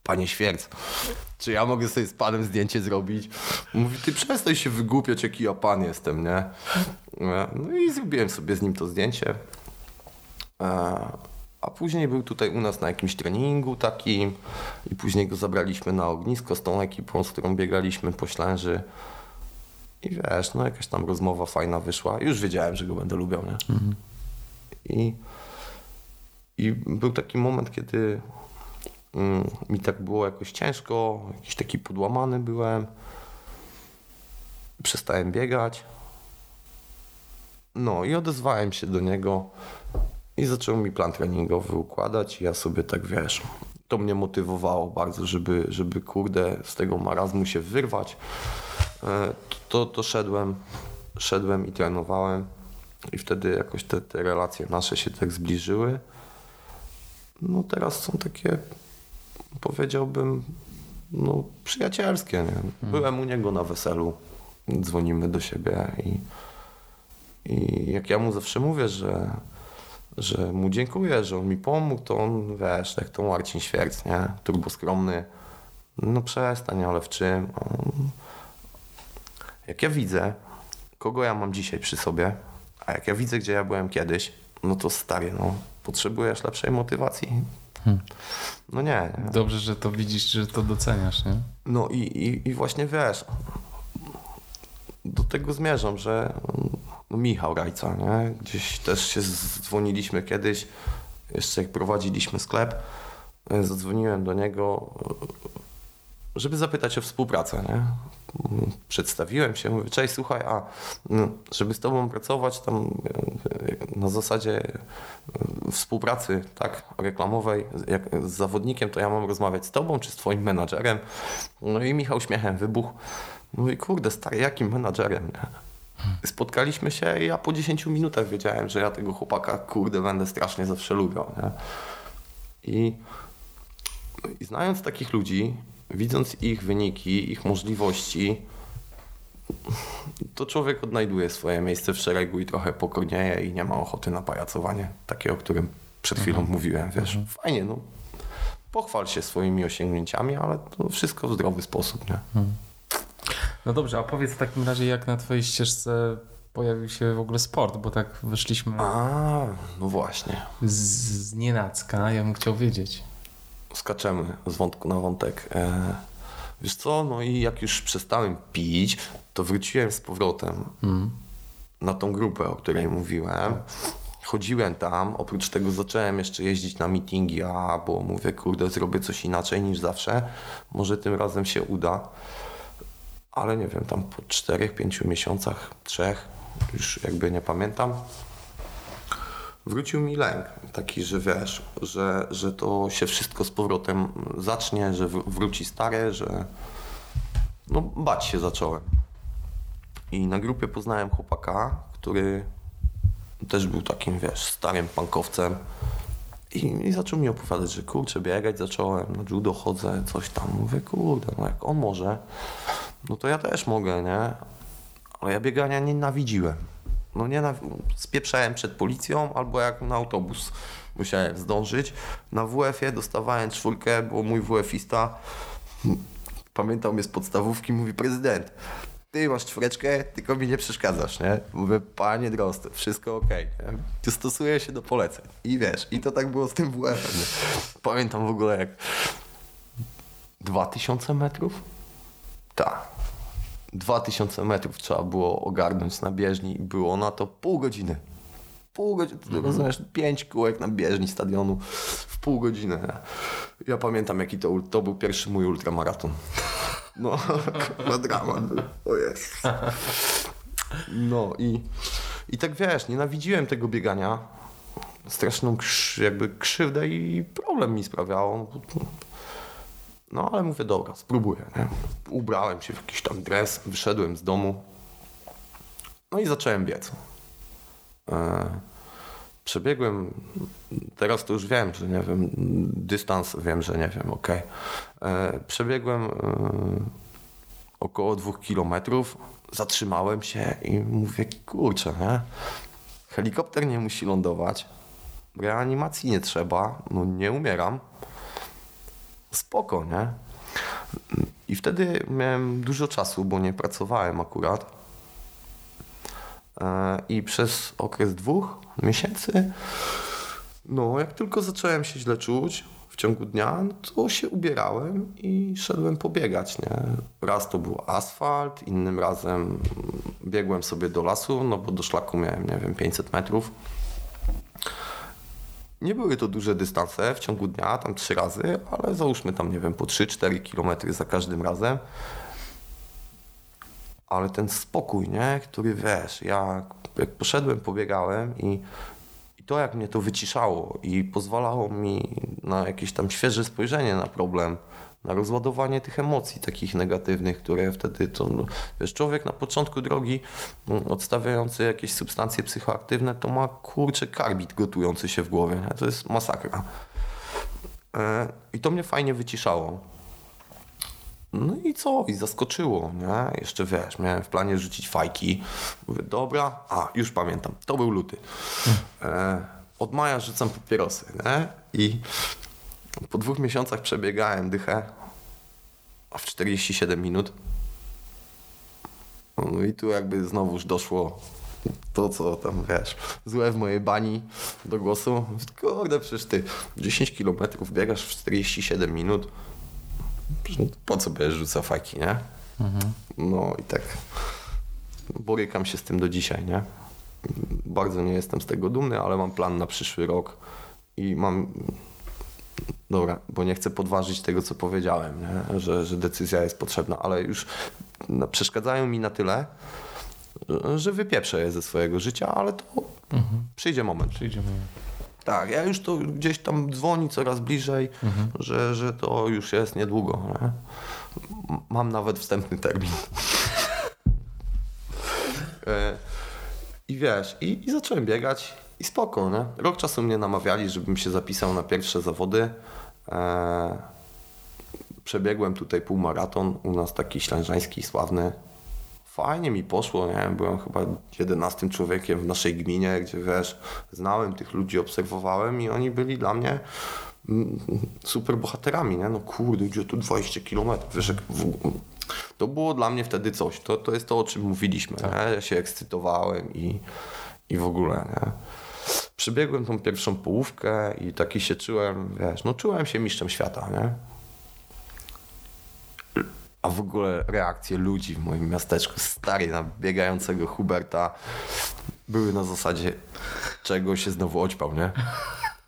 panie Świerc, czy ja mogę sobie z panem zdjęcie zrobić? Mówi, ty przestań się wygłupiać, jaki ja pan jestem, nie? No i zrobiłem sobie z nim to zdjęcie. E, A później był tutaj u nas na jakimś treningu takim i później go zabraliśmy na ognisko z tą ekipą, z którą biegaliśmy po Ślęży. I wiesz, no jakaś tam rozmowa fajna wyszła. Już wiedziałem, że go będę lubiał, nie? I, I był taki moment, kiedy mm, mi tak było jakoś ciężko, jakiś taki podłamany byłem. Przestałem biegać. No i odezwałem się do niego i zaczął mi plan treningowy układać. I ja sobie tak wiesz, to mnie motywowało bardzo, żeby, żeby kurde z tego marazmu się wyrwać. E, To, to szedłem, szedłem i trenowałem. I wtedy jakoś te, te relacje nasze się tak zbliżyły. No teraz są takie, powiedziałbym, no przyjacielskie. Nie? Byłem u niego na weselu, dzwonimy do siebie i, i jak ja mu zawsze mówię, że, że mu dziękuję, że on mi pomógł, to on, wiesz, jak to Marcin Świerc, nie? Turbo skromny. No przestań, ale w czym? On- Jak ja widzę, kogo ja mam dzisiaj przy sobie, a jak ja widzę, gdzie ja byłem kiedyś, no to stary, no, potrzebujesz lepszej motywacji. Hmm. No nie, nie. Dobrze, że to widzisz, że to doceniasz, nie? No i, i, i właśnie wiesz, do tego zmierzam, że no Michał Rajca, nie? Gdzieś też się dzwoniliśmy kiedyś, jeszcze jak prowadziliśmy sklep, zadzwoniłem do niego, żeby zapytać o współpracę, nie? Przedstawiłem się, mówię, cześć, słuchaj, a no, żeby z tobą pracować tam na zasadzie e, współpracy, tak, reklamowej, z zawodnikiem, to ja mam rozmawiać z tobą czy z twoim menadżerem? No i Michał śmiechem wybuchł. Mówi, kurde, stary, jakim menadżerem? Spotkaliśmy się i ja po 10 minutach wiedziałem, że ja tego chłopaka, kurde, będę strasznie zawsze lubił? I, I znając takich ludzi, widząc ich wyniki, ich możliwości, to człowiek odnajduje swoje miejsce w szeregu i trochę pokornieje i nie ma ochoty na pajacowanie, takie, o którym przed chwilą mhm. mówiłem, wiesz. Mhm. Fajnie, no. Pochwal się swoimi osiągnięciami, ale to wszystko w zdrowy sposób, nie? Mhm. No dobrze, a powiedz w takim razie, jak na twojej ścieżce pojawił się w ogóle sport, bo tak wyszliśmy... A, no właśnie. Z, z nienacka, ja bym chciał wiedzieć skaczemy z wątku na wątek. E, wiesz co, no i jak już przestałem pić, to wróciłem z powrotem mm. na tą grupę, o której mówiłem. Chodziłem tam, oprócz tego zacząłem jeszcze jeździć na meetingi, a bo mówię, kurde, zrobię coś inaczej niż zawsze. Może tym razem się uda. Ale nie wiem, tam po czterech, pięciu miesiącach, trzech, już jakby nie pamiętam, wrócił mi lęk. Taki, że wiesz, że, że to się wszystko z powrotem zacznie, że wróci stare, że no bać się zacząłem. I na grupie poznałem chłopaka, który też był takim, wiesz, starym pankowcem. I, I zaczął mi opowiadać, że kurczę, biegać zacząłem, na judo chodzę, coś tam. Mówię, kurde, no jak on może, no to ja też mogę, nie? Ale ja biegania nienawidziłem. No nie, spieprzałem przed policją albo jak na autobus musiałem zdążyć. Na WF-ie dostawałem czwórkę, bo mój WF-ista pamiętał mnie z podstawówki, mówi prezydent, ty masz czwóreczkę, tylko mi nie przeszkadzasz, nie? Mówię, panie Drost, wszystko okej, okay, Stosuję się do poleceń. I wiesz, i to tak było z tym WF-em. Pamiętam w ogóle jak 2000 metrów? Tak 2000 metrów trzeba było ogarnąć na bieżni i było na to pół godziny. Pół godziny, mm -hmm. rozumiesz, pięć kółek na bieżni stadionu w pół godziny. Ja pamiętam jaki to, to był pierwszy mój ultramaraton. <laughs> No, na dramat. O jest. No i, i tak wiesz, nienawidziłem tego biegania. Straszną jakby krzywdę i problem mi sprawiało. No ale mówię, dobra, spróbuję. Nie? Ubrałem się w jakiś tam dres, wyszedłem z domu. No i zacząłem biec. E, przebiegłem, teraz to już wiem, że nie wiem, dystans wiem, że nie wiem, ok. E, przebiegłem e, około dwóch kilometrów, zatrzymałem się i mówię, kurczę, nie? Helikopter nie musi lądować, reanimacji nie trzeba, no nie umieram spoko, nie? I wtedy miałem dużo czasu, bo nie pracowałem akurat. E, I przez okres dwóch miesięcy, no jak tylko zacząłem się źle czuć w ciągu dnia, no to się ubierałem i szedłem pobiegać, nie? Raz to był asfalt, innym razem biegłem sobie do lasu, no bo do szlaku miałem, nie wiem, 500 metrów. Nie były to duże dystanse w ciągu dnia, tam trzy razy, ale załóżmy tam, nie wiem, po 3-4 km za każdym razem. Ale ten spokój, nie? Który wiesz, ja jak poszedłem, pobiegałem i, i to jak mnie to wyciszało i pozwalało mi na jakieś tam świeże spojrzenie na problem, na rozładowanie tych emocji takich negatywnych, które wtedy to, no, wiesz, człowiek na początku drogi no, odstawiający jakieś substancje psychoaktywne, to ma kurczę karbit gotujący się w głowie, nie? to jest masakra. E, I to mnie fajnie wyciszało. No i co? I zaskoczyło, nie? Jeszcze wiesz, miałem w planie rzucić fajki. Mówię, dobra, a już pamiętam, to był luty. E, od maja rzucam papierosy, nie? I po dwóch miesiącach przebiegałem dychę w 47 minut. No i tu jakby znowuż doszło to, co tam, wiesz, złe w mojej bani do głosu. Kurde, przecież ty 10 km biegasz w 47 minut. Po co będziesz rzucał fajki, nie? Mhm. No i tak borykam się z tym do dzisiaj, nie? Bardzo nie jestem z tego dumny, ale mam plan na przyszły rok i mam dobra, bo nie chcę podważyć tego, co powiedziałem, nie? Że, że decyzja jest potrzebna, ale już przeszkadzają mi na tyle, że wypieprzę je ze swojego życia, ale to mhm. przyjdzie moment. Przyjdzie moment. Tak, ja już to gdzieś tam dzwoni coraz bliżej, mhm. że, że to już jest niedługo. Nie? Mam nawet wstępny termin. <laughs> E, I wiesz, i, i zacząłem biegać i spoko, nie? Rok czasu mnie namawiali, żebym się zapisał na pierwsze zawody. E, przebiegłem tutaj półmaraton, u nas taki ślężański, sławny. Fajnie mi poszło, nie? Byłem chyba jedenastym człowiekiem w naszej gminie, gdzie wiesz, znałem tych ludzi, obserwowałem i oni byli dla mnie mm, super bohaterami, nie? No kurde, gdzie tu 20 kilometrów, wiesz, jak w... to było dla mnie wtedy coś. To, to jest to, o czym mówiliśmy, tak. nie? Ja się ekscytowałem i, i w ogóle, nie? Przybiegłem tą pierwszą połówkę i taki się czułem, wiesz, no czułem się mistrzem świata, nie? A w ogóle reakcje ludzi w moim miasteczku, stary na biegającego Huberta, były na zasadzie, czego się znowu oćpał, nie?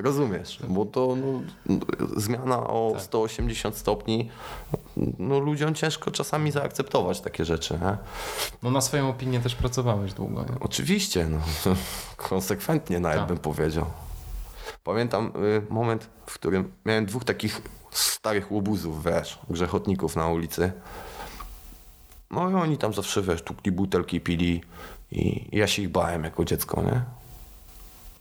Rozumiesz, bo to no, zmiana o tak. 180 stopni, no ludziom ciężko czasami zaakceptować takie rzeczy. Nie? No na swoją opinię też pracowałeś długo. Nie? Oczywiście, no, <laughs> konsekwentnie nawet tak. bym powiedział. Pamiętam y, moment, w którym miałem dwóch takich starych łobuzów, wiesz, grzechotników na ulicy. No i oni tam zawsze, wiesz, tukli butelki, pili i ja się ich bałem jako dziecko, nie?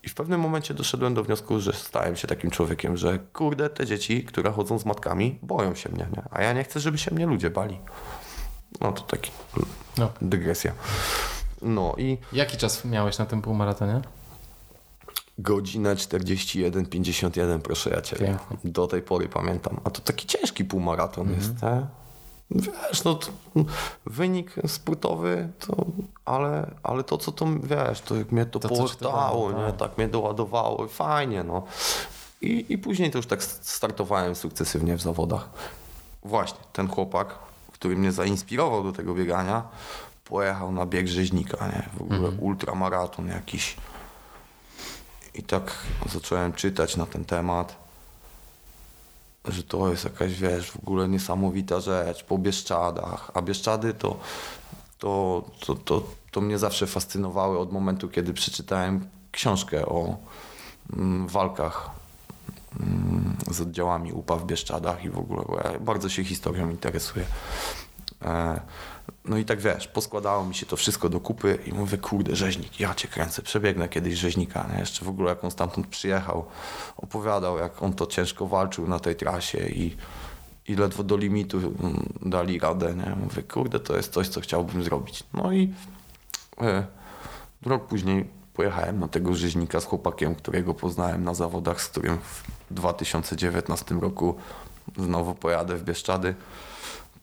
I w pewnym momencie doszedłem do wniosku, że stałem się takim człowiekiem, że kurde, te dzieci, które chodzą z matkami, boją się mnie, nie? a ja nie chcę, żeby się mnie ludzie bali. No to taki no. dygresja. No i... Jaki czas miałeś na tym półmaratonie? Godzinę 41-51, proszę ja cię. Do tej pory pamiętam. A to taki ciężki półmaraton mhm. jest, nie? Wiesz, no wynik sportowy, to, ale, ale to co to, wiesz, to jak mnie to, to nie? Tak. tak mnie doładowało fajnie, no. I, I później to już tak startowałem sukcesywnie w zawodach. Właśnie, ten chłopak, który mnie zainspirował do tego biegania, pojechał na bieg rzeźnika, nie? W ogóle mhm. ultramaraton jakiś. I tak zacząłem czytać na ten temat że to jest jakaś, wiesz, w ogóle niesamowita rzecz po Bieszczadach, a Bieszczady to, to, to, to, to mnie zawsze fascynowały od momentu, kiedy przeczytałem książkę o mm, walkach mm, z oddziałami UPA w Bieszczadach i w ogóle bardzo się historią interesuję. E, no i tak wiesz, poskładało mi się to wszystko do kupy i mówię, kurde, rzeźnik, ja cię kręcę, przebiegnę kiedyś rzeźnika, nie? jeszcze w ogóle jak on stamtąd przyjechał, opowiadał jak on to ciężko walczył na tej trasie i, i ledwo do limitu mm, dali radę, nie? Mówię, kurde, to jest coś, co chciałbym zrobić. No i e, rok później pojechałem na tego rzeźnika z chłopakiem, którego poznałem na zawodach, z którym w 2019 roku znowu pojadę w Bieszczady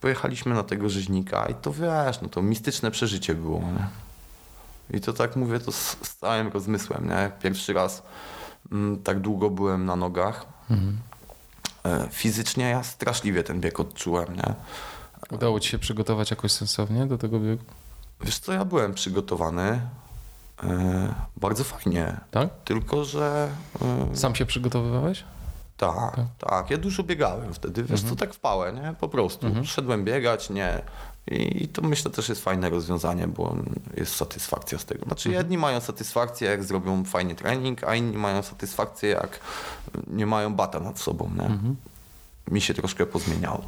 pojechaliśmy na tego rzeźnika i to wiesz, no to mistyczne przeżycie było, nie? I to tak mówię, to z, z całym rozmysłem, nie? Pierwszy raz m, tak długo byłem na nogach. Mhm. E, fizycznie ja straszliwie ten bieg odczułem, nie? Udało ci się przygotować jakoś sensownie do tego biegu? Wiesz co, ja byłem przygotowany. E, bardzo fajnie. Tak? Tylko, że... E, Sam się przygotowywałeś? Tak, tak, tak. Ja dużo biegałem wtedy, wiesz, mhm. co tak w pałę, nie? Po prostu. Mhm. Szedłem biegać, nie. I to myślę też jest fajne rozwiązanie, bo jest satysfakcja z tego. Znaczy mhm. jedni mają satysfakcję, jak zrobią fajny trening, a inni mają satysfakcję, jak nie mają bata nad sobą, nie? Mhm. Mi się troszkę pozmieniało.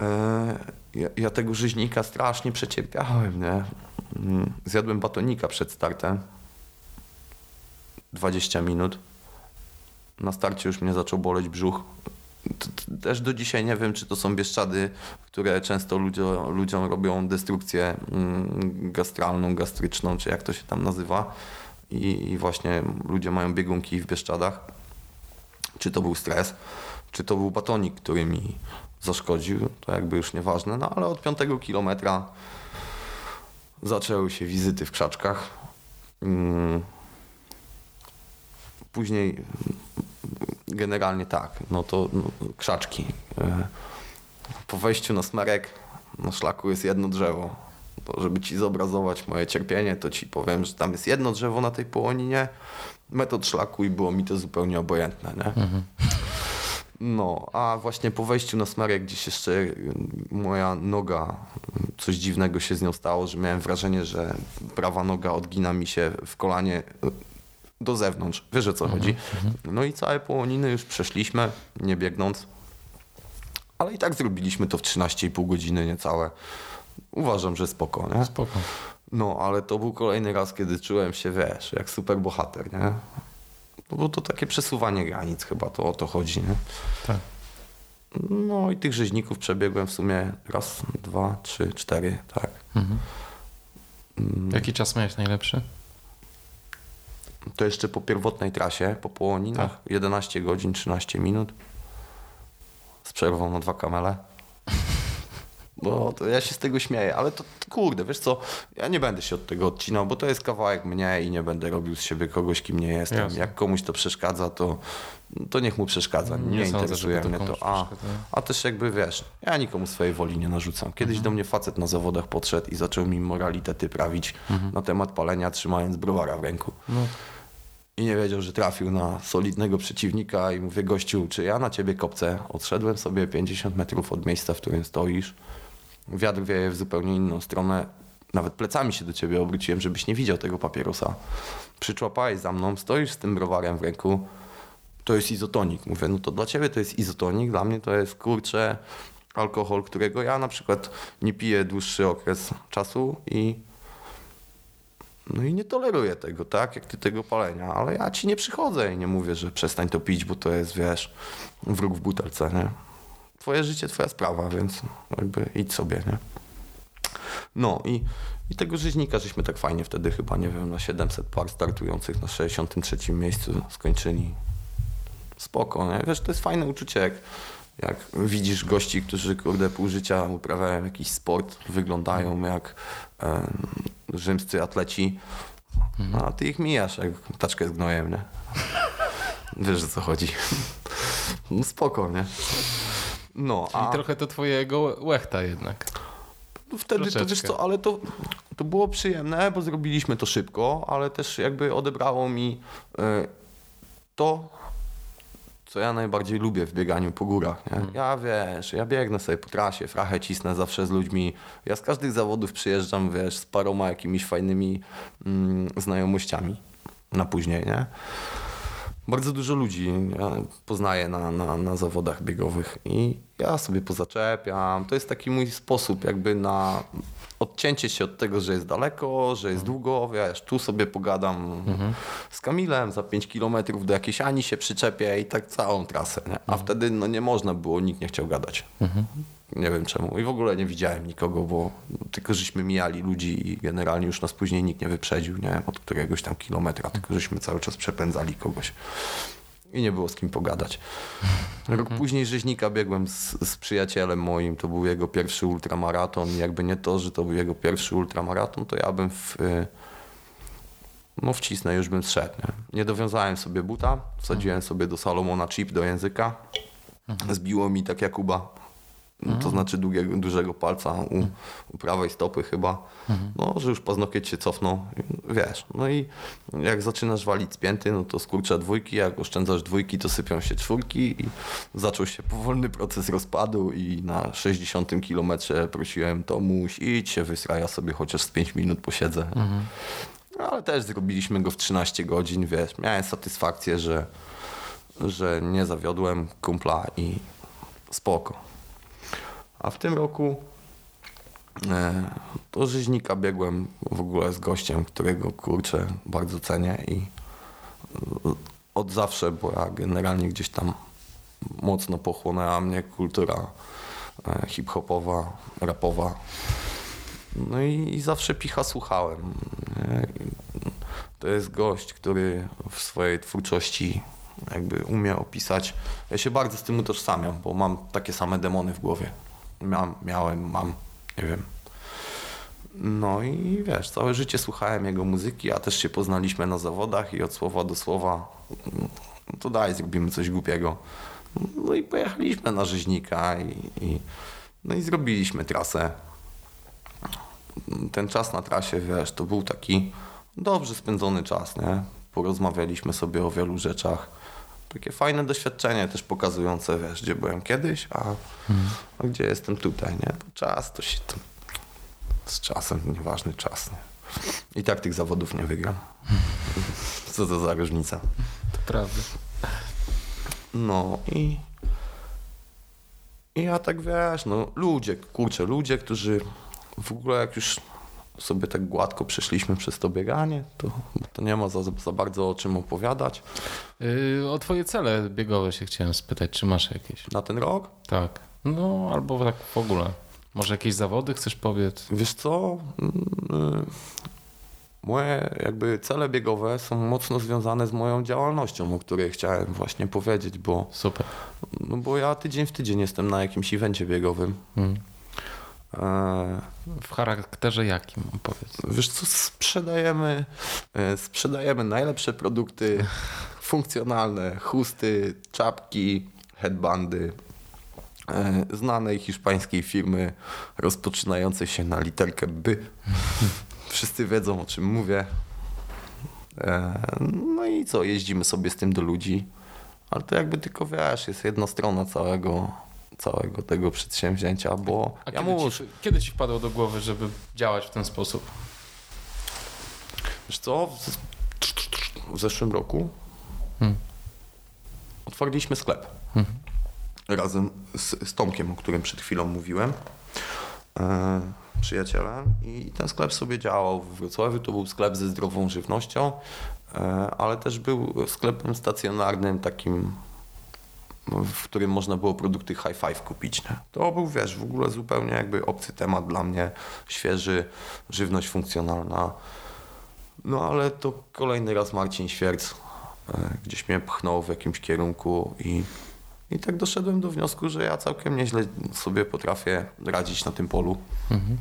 E, ja, ja, tego żyźnika strasznie przecierpiałem, nie? Mm, zjadłem batonika przed startem. 20 minut na starcie już mnie zaczął boleć brzuch. Też do dzisiaj nie wiem, czy to są bieszczady, które często ludziom, ludziom robią destrukcję mm, gastralną, gastryczną, czy jak to się tam nazywa. I, I właśnie ludzie mają biegunki w Bieszczadach. Czy to był stres, czy to był batonik, który mi zaszkodził, to jakby już nieważne, no ale od piątego kilometra zaczęły się wizyty w krzaczkach. Mm. Później generalnie tak, no to no, krzaczki. E, po wejściu na smerek na szlaku jest jedno drzewo. To żeby ci zobrazować moje cierpienie, to ci powiem, że tam jest jedno drzewo na tej połoninie, metod szlaku i było mi to zupełnie obojętne. Nie? Mhm. No, a właśnie po wejściu na smerek gdzieś jeszcze moja noga, coś dziwnego się z nią stało, że miałem wrażenie, że prawa noga odgina mi się w kolanie do zewnątrz. Wiesz o co mhm, chodzi? No i całe połoniny już przeszliśmy, nie biegnąc. Ale i tak zrobiliśmy to w 13,5 godziny niecałe. Uważam, że spoko, nie? Spoko. No, ale to był kolejny raz, kiedy czułem się, wiesz, jak super bohater, nie? No bo to takie przesuwanie granic chyba, to o to chodzi, nie? Tak. No i tych rzeźników przebiegłem w sumie raz, dwa, trzy, cztery, tak. Mhm. Mm. Jaki czas miałeś najlepszy? To jeszcze po pierwotnej trasie, po Połoninach, tak. 11 godzin, 13 minut. Z przerwą na dwa kamele. Bo to ja się z tego śmieję, ale to, to, kurde, wiesz co, ja nie będę się od tego odcinał, bo to jest kawałek mnie i nie będę robił z siebie kogoś, kim nie jestem. Jasne. Jak komuś to przeszkadza, to, to niech mu przeszkadza. Nie, nie interesuje mnie to. A, a też jakby wiesz, ja nikomu swojej woli nie narzucam. Kiedyś mhm. do mnie facet na zawodach podszedł i zaczął mi moralitety prawić mhm. na temat palenia, trzymając browara w ręku. No i nie wiedział, że trafił na solidnego przeciwnika i mówię, gościu, czy ja na ciebie kopcę? Odszedłem sobie 50 metrów od miejsca, w którym stoisz. Wiatr wieje w zupełnie inną stronę. Nawet plecami się do ciebie obróciłem, żebyś nie widział tego papierosa. Przyczłapałeś za mną, stoisz z tym browarem w ręku. To jest izotonik. Mówię, no to dla ciebie to jest izotonik, dla mnie to jest kurcze alkohol, którego ja na przykład nie piję dłuższy okres czasu i no i nie toleruję tego, tak, jak ty tego palenia, ale ja ci nie przychodzę i nie mówię, że przestań to pić, bo to jest, wiesz, wróg w butelce, nie? Twoje życie, twoja sprawa, więc jakby idź sobie, nie? No i, i tego rzeźnika żeśmy tak fajnie wtedy chyba, nie wiem, na 700 par startujących na 63 miejscu skończyli. Spoko, nie? Wiesz, to jest fajne uczucie, jak, jak widzisz gości, którzy, kurde, pół życia uprawiają jakiś sport, wyglądają jak rzymscy atleci, mhm. a ty ich mijasz jak taczkę z gnojem, nie? Wiesz o co chodzi. No spoko, nie? No, Czyli a... trochę to twojego łechta jednak. No wtedy to wiesz co, ale to, to było przyjemne, bo zrobiliśmy to szybko, ale też jakby odebrało mi y, to, co ja najbardziej lubię w bieganiu po górach. Nie? Hmm. Ja wiesz, ja biegnę sobie po trasie, frachę cisnę zawsze z ludźmi. Ja z każdych zawodów przyjeżdżam, wiesz, z paroma jakimiś fajnymi mm, znajomościami na później, nie? Bardzo dużo ludzi ja poznaję na, na, na zawodach biegowych i ja sobie pozaczepiam. To jest taki mój sposób jakby na odcięcie się od tego, że jest daleko, że jest długo, wiesz, tu sobie pogadam mhm. z Kamilem za 5 kilometrów do jakiejś Ani się przyczepię i tak całą trasę, nie? a mhm. wtedy no nie można było, nikt nie chciał gadać. Mhm. Nie wiem czemu. I w ogóle nie widziałem nikogo, bo tylko żeśmy mijali ludzi i generalnie już nas później nikt nie wyprzedził, nie? Od któregoś tam kilometra, tylko żeśmy cały czas przepędzali kogoś i nie było z kim pogadać. Rok mhm. później rzeźnika biegłem z, z, przyjacielem moim, to był jego pierwszy ultramaraton jakby nie to, że to był jego pierwszy ultramaraton, to ja bym w, y, no wcisnę, już bym zszedł. Nie? nie dowiązałem sobie buta, wsadziłem mhm. sobie do Salomona chip do języka, mhm. zbiło mi tak Jakuba Mhm. To znaczy długiego, dużego palca u, u, prawej stopy chyba. Mhm. No, że już paznokieć się cofną, wiesz. No i jak zaczynasz walić z pięty, no to skurcza dwójki, jak oszczędzasz dwójki, to sypią się czwórki i zaczął się powolny proces rozpadu i na 60 kilometrze prosiłem Tomuś, idź się wysra, ja sobie chociaż z 5 minut posiedzę. Mhm. Ale też zrobiliśmy go w 13 godzin, wiesz. Miałem satysfakcję, że, że nie zawiodłem kumpla i spoko. A w tym roku e, do rzeźnika biegłem w ogóle z gościem, którego kurczę bardzo cenię i od zawsze, bo ja generalnie gdzieś tam mocno pochłonęła mnie kultura e, hip-hopowa, rapowa. No i, i, zawsze picha słuchałem. To jest gość, który w swojej twórczości jakby umie opisać. Ja się bardzo z tym utożsamiam, bo mam takie same demony w głowie. Miałem, miałem, mam, nie wiem. No i wiesz, całe życie słuchałem jego muzyki, a też się poznaliśmy na zawodach i od słowa do słowa no to daj, zrobimy coś głupiego. No i pojechaliśmy na rzeźnika i, i, no i zrobiliśmy trasę. Ten czas na trasie, wiesz, to był taki dobrze spędzony czas, nie? Porozmawialiśmy sobie o wielu rzeczach. Takie fajne doświadczenie też pokazujące, wiesz, gdzie byłem kiedyś, a, a gdzie jestem tutaj, nie? To czas to się... To, z czasem, nieważny czas, nie? I tak tych zawodów nie wygram. Co to za różnica? To prawda. No i... I ja tak wiesz, no ludzie, kurczę, ludzie, którzy w ogóle jak już sobie tak gładko przeszliśmy przez to bieganie, to, to nie ma za, za bardzo o czym opowiadać. Yy, o twoje cele biegowe się chciałem spytać, czy masz jakieś? Na ten rok? Tak. No, albo tak w ogóle. Może jakieś zawody chcesz powiedz? Wiesz co? Mm, moje jakby cele biegowe są mocno związane z moją działalnością, o której chciałem właśnie powiedzieć, bo, Super. no bo ja tydzień w tydzień jestem na jakimś evencie biegowym. Mm. E, W charakterze jakim, powiedz? Wiesz co, sprzedajemy, e, sprzedajemy najlepsze produkty <laughs> funkcjonalne, chusty, czapki, headbandy e, znanej hiszpańskiej firmy rozpoczynającej się na literkę by. Wszyscy wiedzą o czym mówię. No i co, jeździmy sobie z tym do ludzi, ale to jakby tylko wiesz, jest jedna strona całego, całego tego przedsięwzięcia, bo A ja kiedy, muszę... ci, kiedy ci wpadło do głowy, żeby działać w ten sposób? Wiesz co, w, zeszłym roku Hmm. otworiliśmy sklep Mhm. razem z, z Tomkiem, o którym przed chwilą mówiłem, e, przyjacielem i ten sklep sobie działał w Wrocławiu, to był sklep ze zdrową żywnością, e, ale też był sklepem stacjonarnym takim w którym można było produkty high five kupić. Nie? To był, wiesz, w ogóle zupełnie jakby obcy temat dla mnie, świeży, żywność funkcjonalna. No ale to kolejny raz Marcin Świerc e, gdzieś mnie pchnął w jakimś kierunku i, i tak doszedłem do wniosku, że ja całkiem nieźle sobie potrafię radzić na tym polu. Mhm.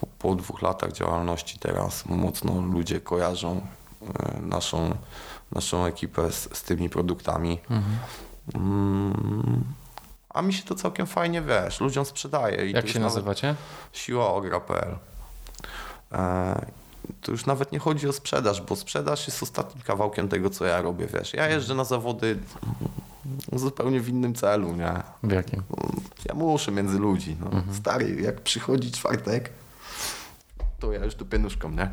Po, po dwóch latach działalności teraz mocno ludzie kojarzą e, naszą, naszą ekipę z, z tymi produktami. Mhm. A mi się to całkiem fajnie, wiesz, ludziom sprzedaje. I Jak się nazywacie? Siłaogra.pl e, To już nawet nie chodzi o sprzedaż, bo sprzedaż jest ostatnim kawałkiem tego, co ja robię, wiesz. Ja jeżdżę na zawody zupełnie w innym celu, nie? W jakim? Ja muszę między ludzi. No. Mhm. Stary, jak przychodzi czwartek, to ja już tupię nóżką, nie?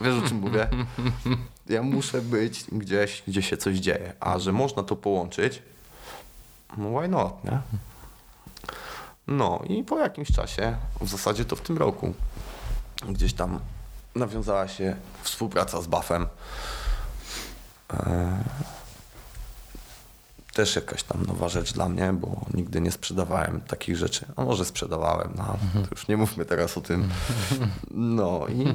Wiesz o czym mówię? <laughs> Ja muszę być gdzieś, gdzie się coś dzieje. A że można to połączyć, no why not, nie? No i po jakimś czasie, w zasadzie to w tym roku, gdzieś tam nawiązała się współpraca z Buffem. E, też jakaś tam nowa rzecz dla mnie, bo nigdy nie sprzedawałem takich rzeczy. A może sprzedawałem, no to już nie mówmy teraz o tym. No i,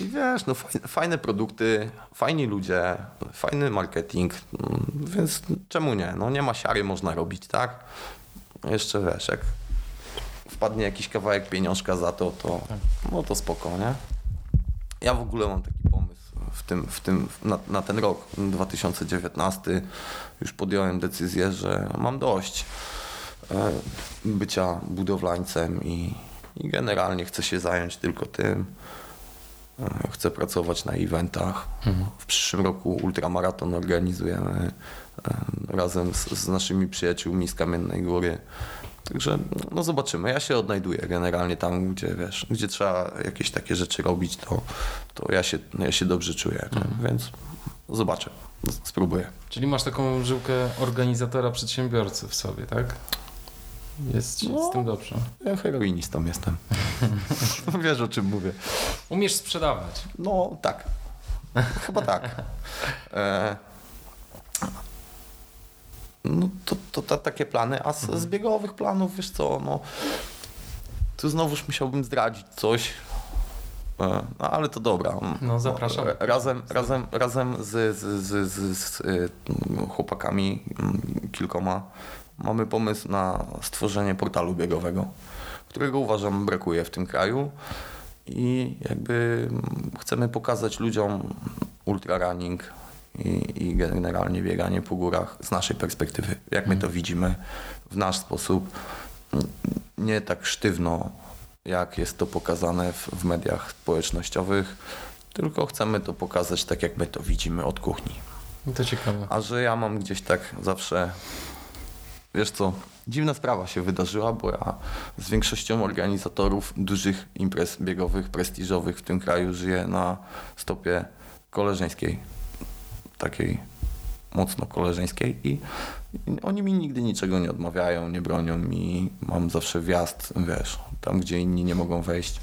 i wiesz, no fajne, produkty, fajni ludzie, fajny marketing, mm, więc czemu nie? No nie ma siary, można robić, tak? Jeszcze wiesz, jak wpadnie jakiś kawałek pieniążka za to, to no to spoko, nie? Ja w ogóle mam taki pomysł w tym, w tym, na, na ten rok 2019. Już podjąłem decyzję, że mam dość e, bycia budowlańcem i, i generalnie chcę się zająć tylko tym. E, Chcę pracować na eventach. W przyszłym roku ultramaraton organizujemy e, razem z, z naszymi przyjaciółmi z Kamiennej Góry. Także no zobaczymy. Ja się odnajduję generalnie tam, gdzie wiesz, gdzie trzeba jakieś takie rzeczy robić, to, to ja, się, ja się dobrze czuję. nie? Więc zobaczę, spróbuję. Czyli masz taką żyłkę organizatora, przedsiębiorcy w sobie, tak? Jest No. z tym dobrze. Ja heroinistą jestem. <laughs> Wiesz o czym mówię. Umiesz sprzedawać. No tak. Chyba tak. E, no to, to, to takie plany, a z, z biegowych planów, wiesz co, no tu znowuż musiałbym zdradzić coś. E, No ale to dobra. No, zapraszam. E, Razem, razem, razem z, z, z, z, z y, chłopakami mm, kilkoma mamy pomysł na stworzenie portalu biegowego, którego uważam brakuje w tym kraju i jakby chcemy pokazać ludziom ultra running i, i generalnie bieganie po górach z naszej perspektywy, jak my to widzimy w nasz sposób, nie tak sztywno, jak jest to pokazane w, w mediach społecznościowych, tylko chcemy to pokazać tak, jak my to widzimy od kuchni. To ciekawe. A że ja mam gdzieś tak zawsze, wiesz co, dziwna sprawa się wydarzyła, bo ja z większością organizatorów dużych imprez biegowych, prestiżowych w tym kraju żyję na stopie koleżeńskiej, takiej mocno koleżeńskiej i oni mi nigdy niczego nie odmawiają, nie bronią mi, mam zawsze wjazd, wiesz, tam gdzie inni nie mogą wejść.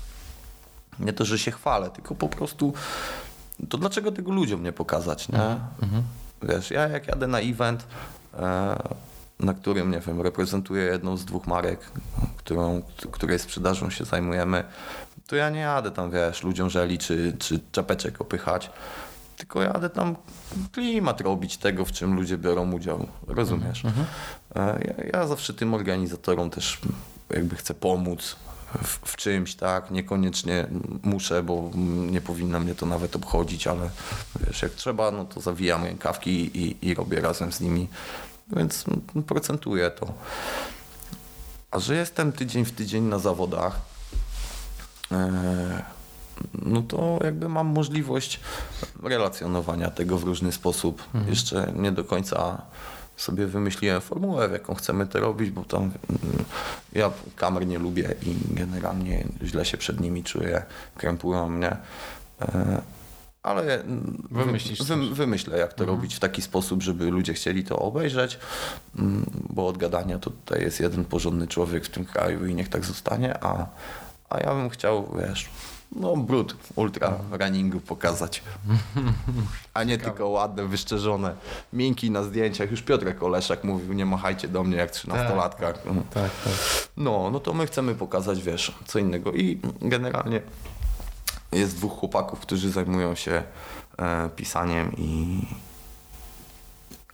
Nie to, że się chwalę, tylko po prostu to dlaczego tego ludziom nie pokazać, nie? Mhm. Wiesz, ja jak jadę na event, e, na którym, nie wiem, reprezentuję jedną z dwóch marek, którą, której sprzedażą się zajmujemy, to ja nie jadę tam, wiesz, ludziom żeli czy, czy czapeczek opychać, tylko jadę tam klimat robić tego, w czym ludzie biorą udział. Rozumiesz? Mhm. E, ja, ja zawsze tym organizatorom też jakby chcę pomóc, w, w, czymś, tak, niekoniecznie muszę, bo nie powinno mnie to nawet obchodzić, ale wiesz, jak trzeba, no to zawijam rękawki i, i robię razem z nimi, więc procentuję to. A że jestem tydzień w tydzień na zawodach, e, no to jakby mam możliwość relacjonowania tego w różny sposób. Mhm. Jeszcze nie do końca sobie wymyśliłem formułę, w jaką chcemy to robić, bo tam mm, ja kamer nie lubię i generalnie źle się przed nimi czuję, krępują mnie. Ale Wymyślisz wy, wymyślę, jak to mhm. robić w taki sposób, żeby ludzie chcieli to obejrzeć, mm, bo od gadania to tutaj jest jeden porządny człowiek w tym kraju i niech tak zostanie, a, a ja bym chciał, wiesz, no brud ultra runningu pokazać. A nie tylko ładne, wyszczerzone, miękki na zdjęciach. Już Piotrek Oleszak mówił, nie machajcie do mnie jak trzynastolatka. Tak, tak, tak. No, no to my chcemy pokazać, wiesz, co innego. I generalnie jest dwóch chłopaków, którzy zajmują się e, pisaniem i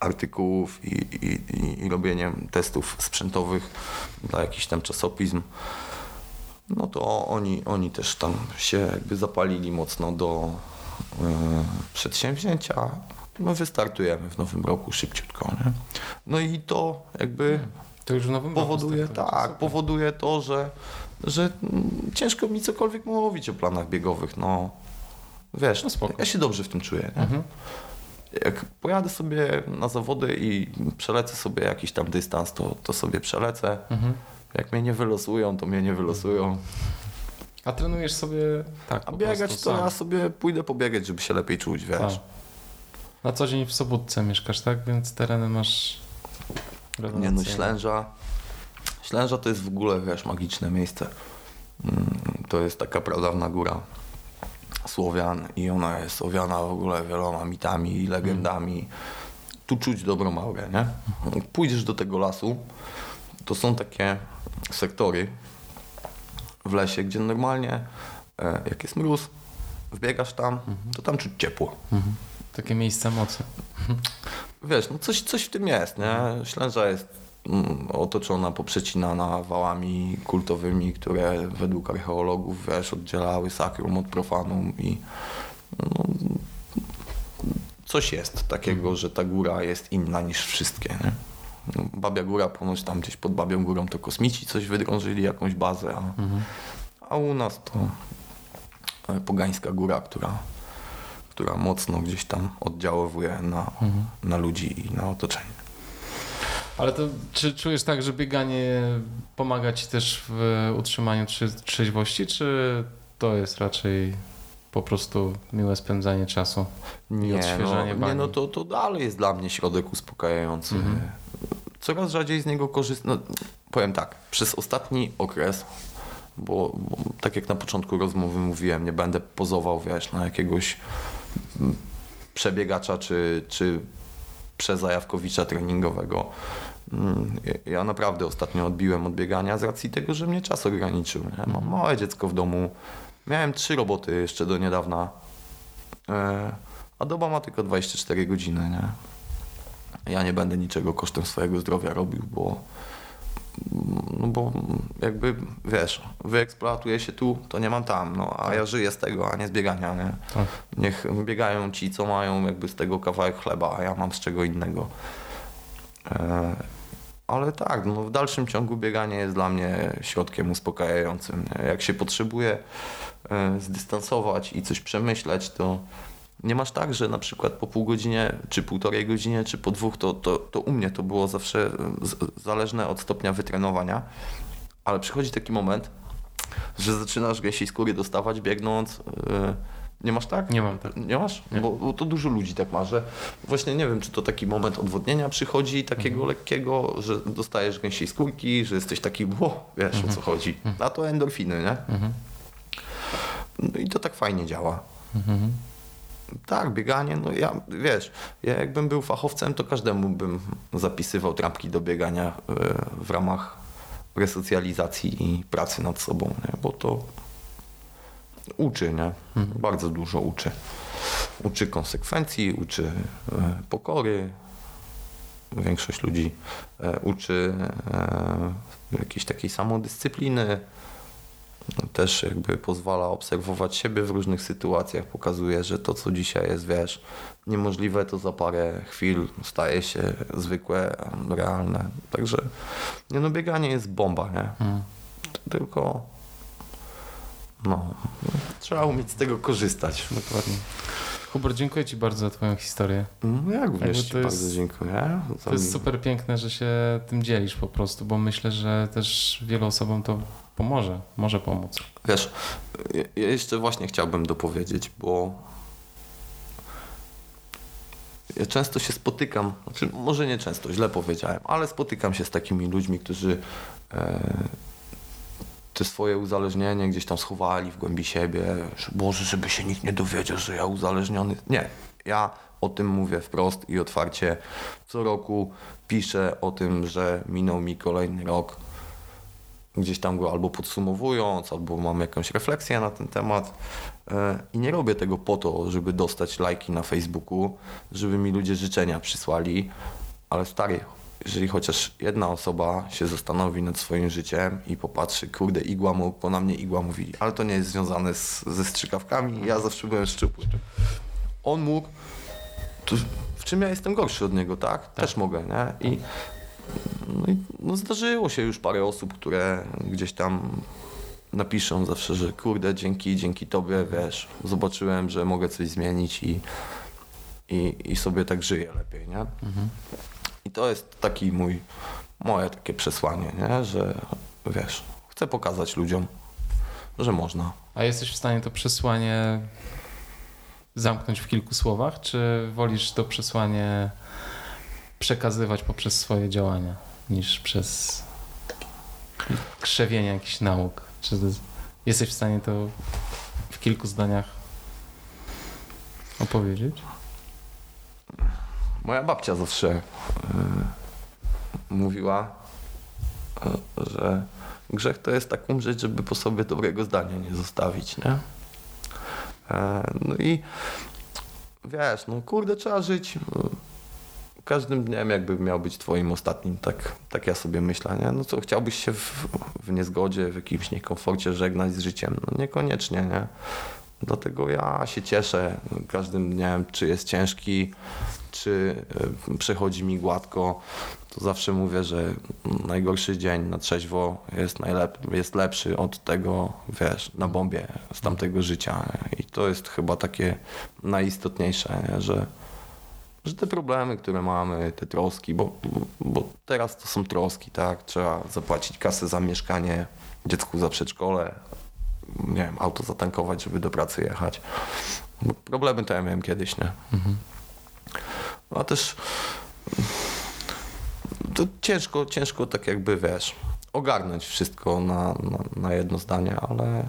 artykułów i, i, i, i robieniem testów sprzętowych dla jakichś tam czasopism no to oni, oni też tam się jakby zapalili mocno do y, przedsięwzięcia. No wystartujemy w nowym roku szybciutko. Nie? No i to jakby to już w nowym powoduje, roku tak, powoduje to, że, że ciężko mi cokolwiek mówić o planach biegowych. No wiesz, no ja się dobrze w tym czuję. Mhm. Jak pojadę sobie na zawody i przelecę sobie jakiś tam dystans, to, to sobie przelecę. Mhm jak mnie nie wylosują, to mnie nie wylosują. A trenujesz sobie tak. A biegać to sam. ja sobie pójdę pobiegać, żeby się lepiej czuć, wiesz. Tak. Na co dzień w Sobótce mieszkasz, tak? Więc tereny masz. Nie no, Ślęża. Ślęża to jest w ogóle, wiesz, magiczne miejsce. Mm, to jest taka pradawna góra Słowian i ona jest owiana w ogóle wieloma mitami i legendami. Tu czuć dobrą aurę, nie? Pójdziesz do tego lasu, to są takie sektory w lesie, gdzie normalnie e, jak jest mróz, wbiegasz tam, to tam czuć ciepło. Mhm. Takie miejsca mocy. Wiesz, no coś, coś w tym jest, nie? Ślęża jest otoczona, poprzecinana wałami kultowymi, które według archeologów, wiesz, oddzielały sakrum od profanum i no, coś jest takiego, mhm. że ta góra jest inna niż wszystkie, nie? No, Babia Góra, ponoć tam gdzieś pod Babią Górą to kosmici coś wydrążyli, jakąś bazę, a, mhm. a u nas to e, pogańska góra, która, która mocno gdzieś tam oddziaływuje na, mhm. na ludzi i na otoczenie. Ale to czy czujesz tak, że bieganie pomaga ci też w utrzymaniu trzeźwości, czy to jest raczej po prostu miłe spędzanie czasu nie, i odświeżanie no, Nie, no to, to dalej jest dla mnie środek uspokajający. Mhm coraz rzadziej z niego korzystam. No, powiem tak, przez ostatni okres, bo, bo, tak jak na początku rozmowy mówiłem, nie będę pozował, wiesz, na jakiegoś przebiegacza czy, czy przezajawkowicza treningowego. Mm, ja naprawdę ostatnio odbiłem od biegania z racji tego, że mnie czas ograniczył. Mam małe dziecko w domu, miałem trzy roboty jeszcze do niedawna, e, a doba ma tylko 24 godziny. Nie? Ja nie będę niczego kosztem swojego zdrowia robił, bo no bo jakby, wiesz, wyeksploatuję się tu, to nie mam tam, no, a ja żyję z tego, a nie z biegania, nie? Tak. Niech biegają ci, co mają jakby z tego kawałek chleba, a ja mam z czego innego. E, ale tak, no w dalszym ciągu bieganie jest dla mnie środkiem uspokajającym. Nie? Jak się potrzebuje e, zdystansować i coś przemyśleć, to nie masz tak, że na przykład po pół godzinie, czy półtorej godzinie, czy po dwóch, to, to, to u mnie to było zawsze z, zależne od stopnia wytrenowania, ale przychodzi taki moment, że zaczynasz gęsiej skóry dostawać biegnąc. e, nie masz tak? Nie mam tak. Nie masz? Nie. Bo, bo to dużo ludzi tak ma, że właśnie nie wiem, czy to taki moment odwodnienia przychodzi, takiego Mhm. lekkiego, że dostajesz gęsiej skórki, że jesteś taki, wo, wiesz o co chodzi. A to endorfiny, nie? Mhm. No i to tak fajnie działa. Mhm. Tak, bieganie, no ja, wiesz, ja jakbym był fachowcem, to każdemu bym zapisywał trampki do biegania e, w ramach resocjalizacji i pracy nad sobą, nie? bo to uczy, nie? Bardzo dużo uczy. Uczy konsekwencji, uczy e, pokory. Większość ludzi e, uczy jakiejś takiej samodyscypliny. Też jakby pozwala obserwować siebie w różnych sytuacjach. Pokazuje, że to, co dzisiaj jest, wiesz, niemożliwe, to za parę chwil staje się zwykłe, realne. Także nie no, bieganie jest bomba, nie? Mhm. Tylko no, trzeba umieć z tego korzystać. Dokładnie. Hubert, dziękuję Ci bardzo za Twoją historię. No, ja również Ci to jest- bardzo dziękuję. To jest super piękne, że się tym dzielisz po prostu, bo myślę, że też wielu osobom to pomoże, może pomóc. Wiesz, ja- jeszcze właśnie chciałbym dopowiedzieć, bo ja często się spotykam, znaczy może nie często, źle powiedziałem, ale spotykam się z takimi ludźmi, którzy e, te swoje uzależnienie gdzieś tam schowali w głębi siebie, że Boże, żeby się nikt nie dowiedział, że ja uzależniony. Nie, ja o tym mówię wprost i otwarcie. Co roku piszę o tym, że minął mi kolejny rok gdzieś tam go albo podsumowując, albo mam jakąś refleksję na ten temat. E, I nie robię tego po to, żeby dostać lajki na Facebooku, żeby mi ludzie życzenia przysłali, ale stary, jeżeli chociaż jedna osoba się zastanowi nad swoim życiem i popatrzy, kurde, igła mu, bo na mnie igła mówi, ale to nie jest związane z, ze strzykawkami, ja zawsze byłem szczupły. On mógł, to w czym ja jestem gorszy od niego, tak? Też mogę, nie? I no, i no zdarzyło się już parę osób, które gdzieś tam napiszą zawsze, że kurde, dzięki, dzięki tobie, wiesz, zobaczyłem, że mogę coś zmienić i, i, i sobie tak żyję lepiej, nie? I to jest taki mój, moje takie przesłanie, nie? Że wiesz, chcę pokazać ludziom, że można. A jesteś w stanie to przesłanie zamknąć w kilku słowach, czy wolisz to przesłanie przekazywać poprzez swoje działania, niż przez krzewienie jakichś nauk? Czy jesteś w stanie to w kilku zdaniach opowiedzieć? Moja babcia zawsze e, mówiła, e, że grzech to jest tak umrzeć, żeby po sobie dobrego zdania nie zostawić, nie? E, no i wiesz, no kurde, trzeba żyć e, każdym dniem jakby miał być twoim ostatnim, tak, tak ja sobie myślę, nie? No co, chciałbyś się w, w niezgodzie, w jakimś niekomforcie żegnać z życiem? No niekoniecznie, nie? Dlatego ja się cieszę każdym dniem, czy jest ciężki, czy e, przechodzi mi gładko. To zawsze mówię, że najgorszy dzień na trzeźwo jest, najlep- jest lepszy od tego, wiesz, na bombie z tamtego życia. I to jest chyba takie najistotniejsze, nie? że że te problemy, które mamy, te troski, bo, bo teraz to są troski, tak? Trzeba zapłacić kasę za mieszkanie, dziecku za przedszkole, nie wiem, auto zatankować, żeby do pracy jechać. Bo problemy to ja miałem kiedyś, nie? No a też to ciężko, ciężko tak jakby, wiesz, ogarnąć wszystko na, na, na jedno zdanie, ale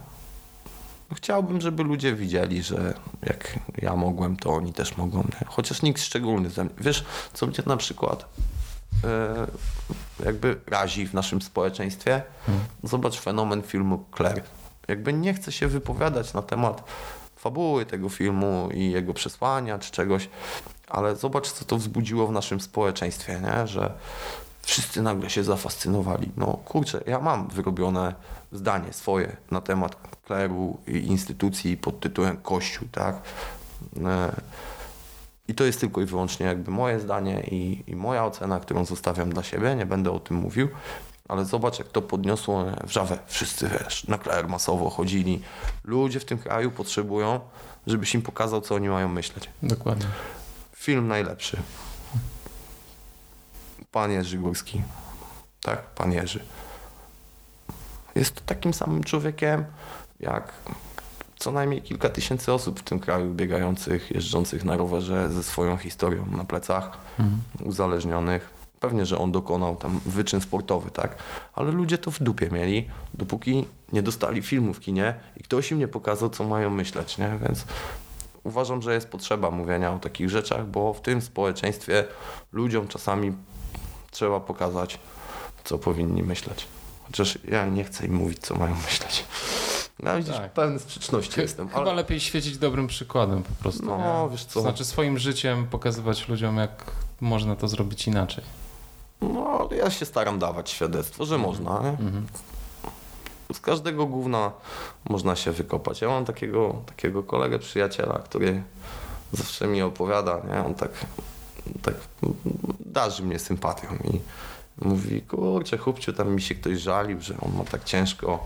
chciałbym, żeby ludzie widzieli, że jak ja mogłem, to oni też mogą. Nie? Chociaż nikt szczególny ze mnie. Wiesz, co mnie na przykład e, jakby razi w naszym społeczeństwie? Zobacz fenomen filmu Claire. Jakby nie chcę się wypowiadać na temat fabuły tego filmu i jego przesłania czy czegoś, ale zobacz, co to wzbudziło w naszym społeczeństwie, nie? że wszyscy nagle się zafascynowali. No kurczę, ja mam wyrobione zdanie swoje na temat kleru i instytucji pod tytułem Kościół, tak? E, I to jest tylko i wyłącznie jakby moje zdanie i, i moja ocena, którą zostawiam dla siebie, nie będę o tym mówił, ale zobacz, jak to podniosło wrzawę. Wszyscy, wiesz, na kler masowo chodzili. Ludzie w tym kraju potrzebują, żebyś im pokazał, co oni mają myśleć. Dokładnie. Film najlepszy. Pan Jerzy Górski. Tak, pan Jerzy. Jest takim samym człowiekiem, jak co najmniej kilka tysięcy osób w tym kraju biegających, jeżdżących na rowerze ze swoją historią na plecach, Mhm. uzależnionych. Pewnie, że on dokonał tam wyczyn sportowy, tak? Ale ludzie to w dupie mieli, dopóki nie dostali filmu w kinie i ktoś im nie pokazał, co mają myśleć, nie? Więc uważam, że jest potrzeba mówienia o takich rzeczach, bo w tym społeczeństwie ludziom czasami trzeba pokazać, co powinni myśleć. Chociaż ja nie chcę im mówić, co mają myśleć. Ja widzisz, Tak. pewny sprzeczności jestem. Chyba Ale... lepiej świecić dobrym przykładem po prostu. No, nie? wiesz co. Znaczy swoim życiem pokazywać ludziom, jak można to zrobić inaczej. No, ja się staram dawać świadectwo, że można. Nie? Mhm. Z każdego gówna można się wykopać. Ja mam takiego, takiego kolegę, przyjaciela, który zawsze mi opowiada, nie? On tak, tak darzy mnie sympatią i mówi, kurczę, chłopciu, tam mi się ktoś żalił, że on ma tak ciężko.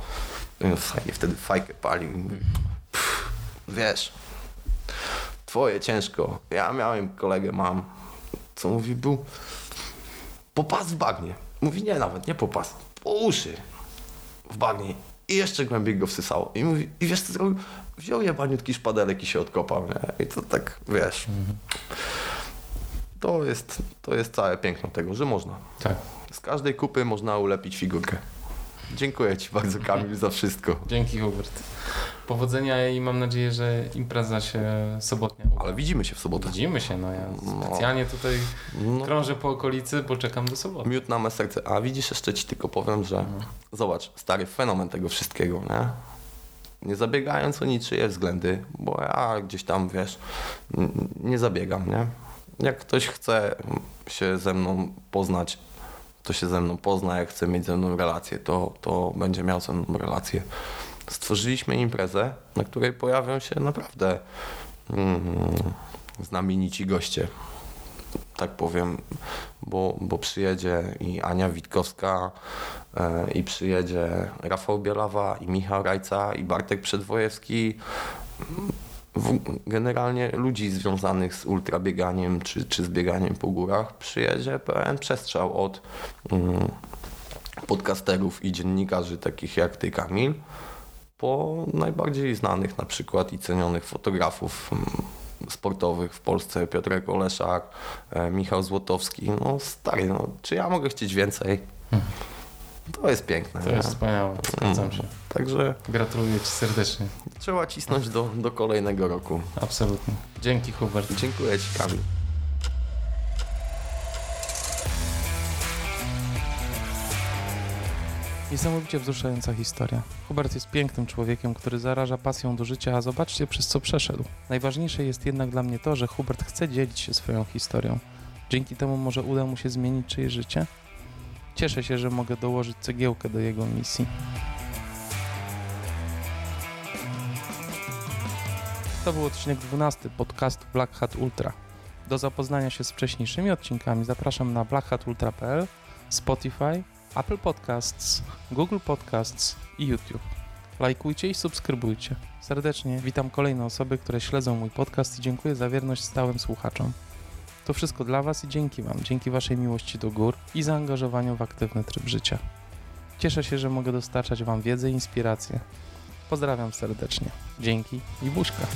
No, Fajnie, wtedy fajkę palił i mówi, "Pff, wiesz, twoje ciężko. Ja miałem kolegę, mam, co mówi, był po pas w bagnie. Mówi, nie nawet, nie po pas, po uszy w bagnie. I jeszcze głębiej go wsysało. I mówi, i wiesz co zrobił? Wziął jebaniutki szpadelek i się odkopał, nie? I to tak, wiesz, to jest, to jest całe piękno tego, że można. Tak. Z każdej kupy można ulepić figurkę. Dziękuję Ci bardzo, Kamil, za wszystko. Dzięki Hubert. Powodzenia i mam nadzieję, że impreza się sobotnia uda. Ale widzimy się w sobotę. Widzimy się, no ja No. specjalnie tutaj No, krążę po okolicy, bo czekam do soboty. miód na me serce. A widzisz, jeszcze Ci tylko powiem, że zobacz, stary fenomen tego wszystkiego, nie? Nie zabiegając o niczyje względy, bo ja gdzieś tam, wiesz, nie zabiegam, nie? Jak ktoś chce się ze mną poznać, to się ze mną pozna, jak chce mieć ze mną relację, to, to będzie miał ze mną relację. Stworzyliśmy imprezę, na której pojawią się naprawdę mm, znamienici goście tak powiem, bo, bo przyjedzie i Ania Witkowska, e, i przyjedzie Rafał Bielawa, i Michał Rajca, i Bartek Przedwojewski. W, generalnie ludzi związanych z ultrabieganiem czy, czy z bieganiem po górach przyjedzie pełen przestrzał od mm, podcasterów i dziennikarzy takich jak ty, Kamil, po najbardziej znanych na przykład i cenionych fotografów mm, sportowych w Polsce, Piotrek Oleszak, e, Michał Złotowski. No stary, no, czy ja mogę chcieć więcej? To jest piękne. To nie? jest wspaniałe, zgadzam się. Także Gratuluję Ci serdecznie. trzeba cisnąć do, do kolejnego roku. Absolutnie. Dzięki Hubert. Dziękuję Ci, Kamil. Niesamowicie wzruszająca historia. Hubert jest pięknym człowiekiem, który zaraża pasją do życia, a zobaczcie przez co przeszedł. Najważniejsze jest jednak dla mnie to, że Hubert chce dzielić się swoją historią. Dzięki temu może uda mu się zmienić czyjeś życie. Cieszę się, że mogę dołożyć cegiełkę do jego misji. To był odcinek 12 podcastu Black Hat Ultra. Do zapoznania się z wcześniejszymi odcinkami zapraszam na blackhatultra.pl, Spotify, Apple Podcasts, Google Podcasts i YouTube. Lajkujcie i subskrybujcie. Serdecznie witam kolejne osoby, które śledzą mój podcast i dziękuję za wierność stałym słuchaczom. To wszystko dla Was i dzięki Wam, dzięki Waszej miłości do gór i zaangażowaniu w aktywny tryb życia. Cieszę się, że mogę dostarczać Wam wiedzę i inspirację. Pozdrawiam serdecznie. Dzięki i buźka.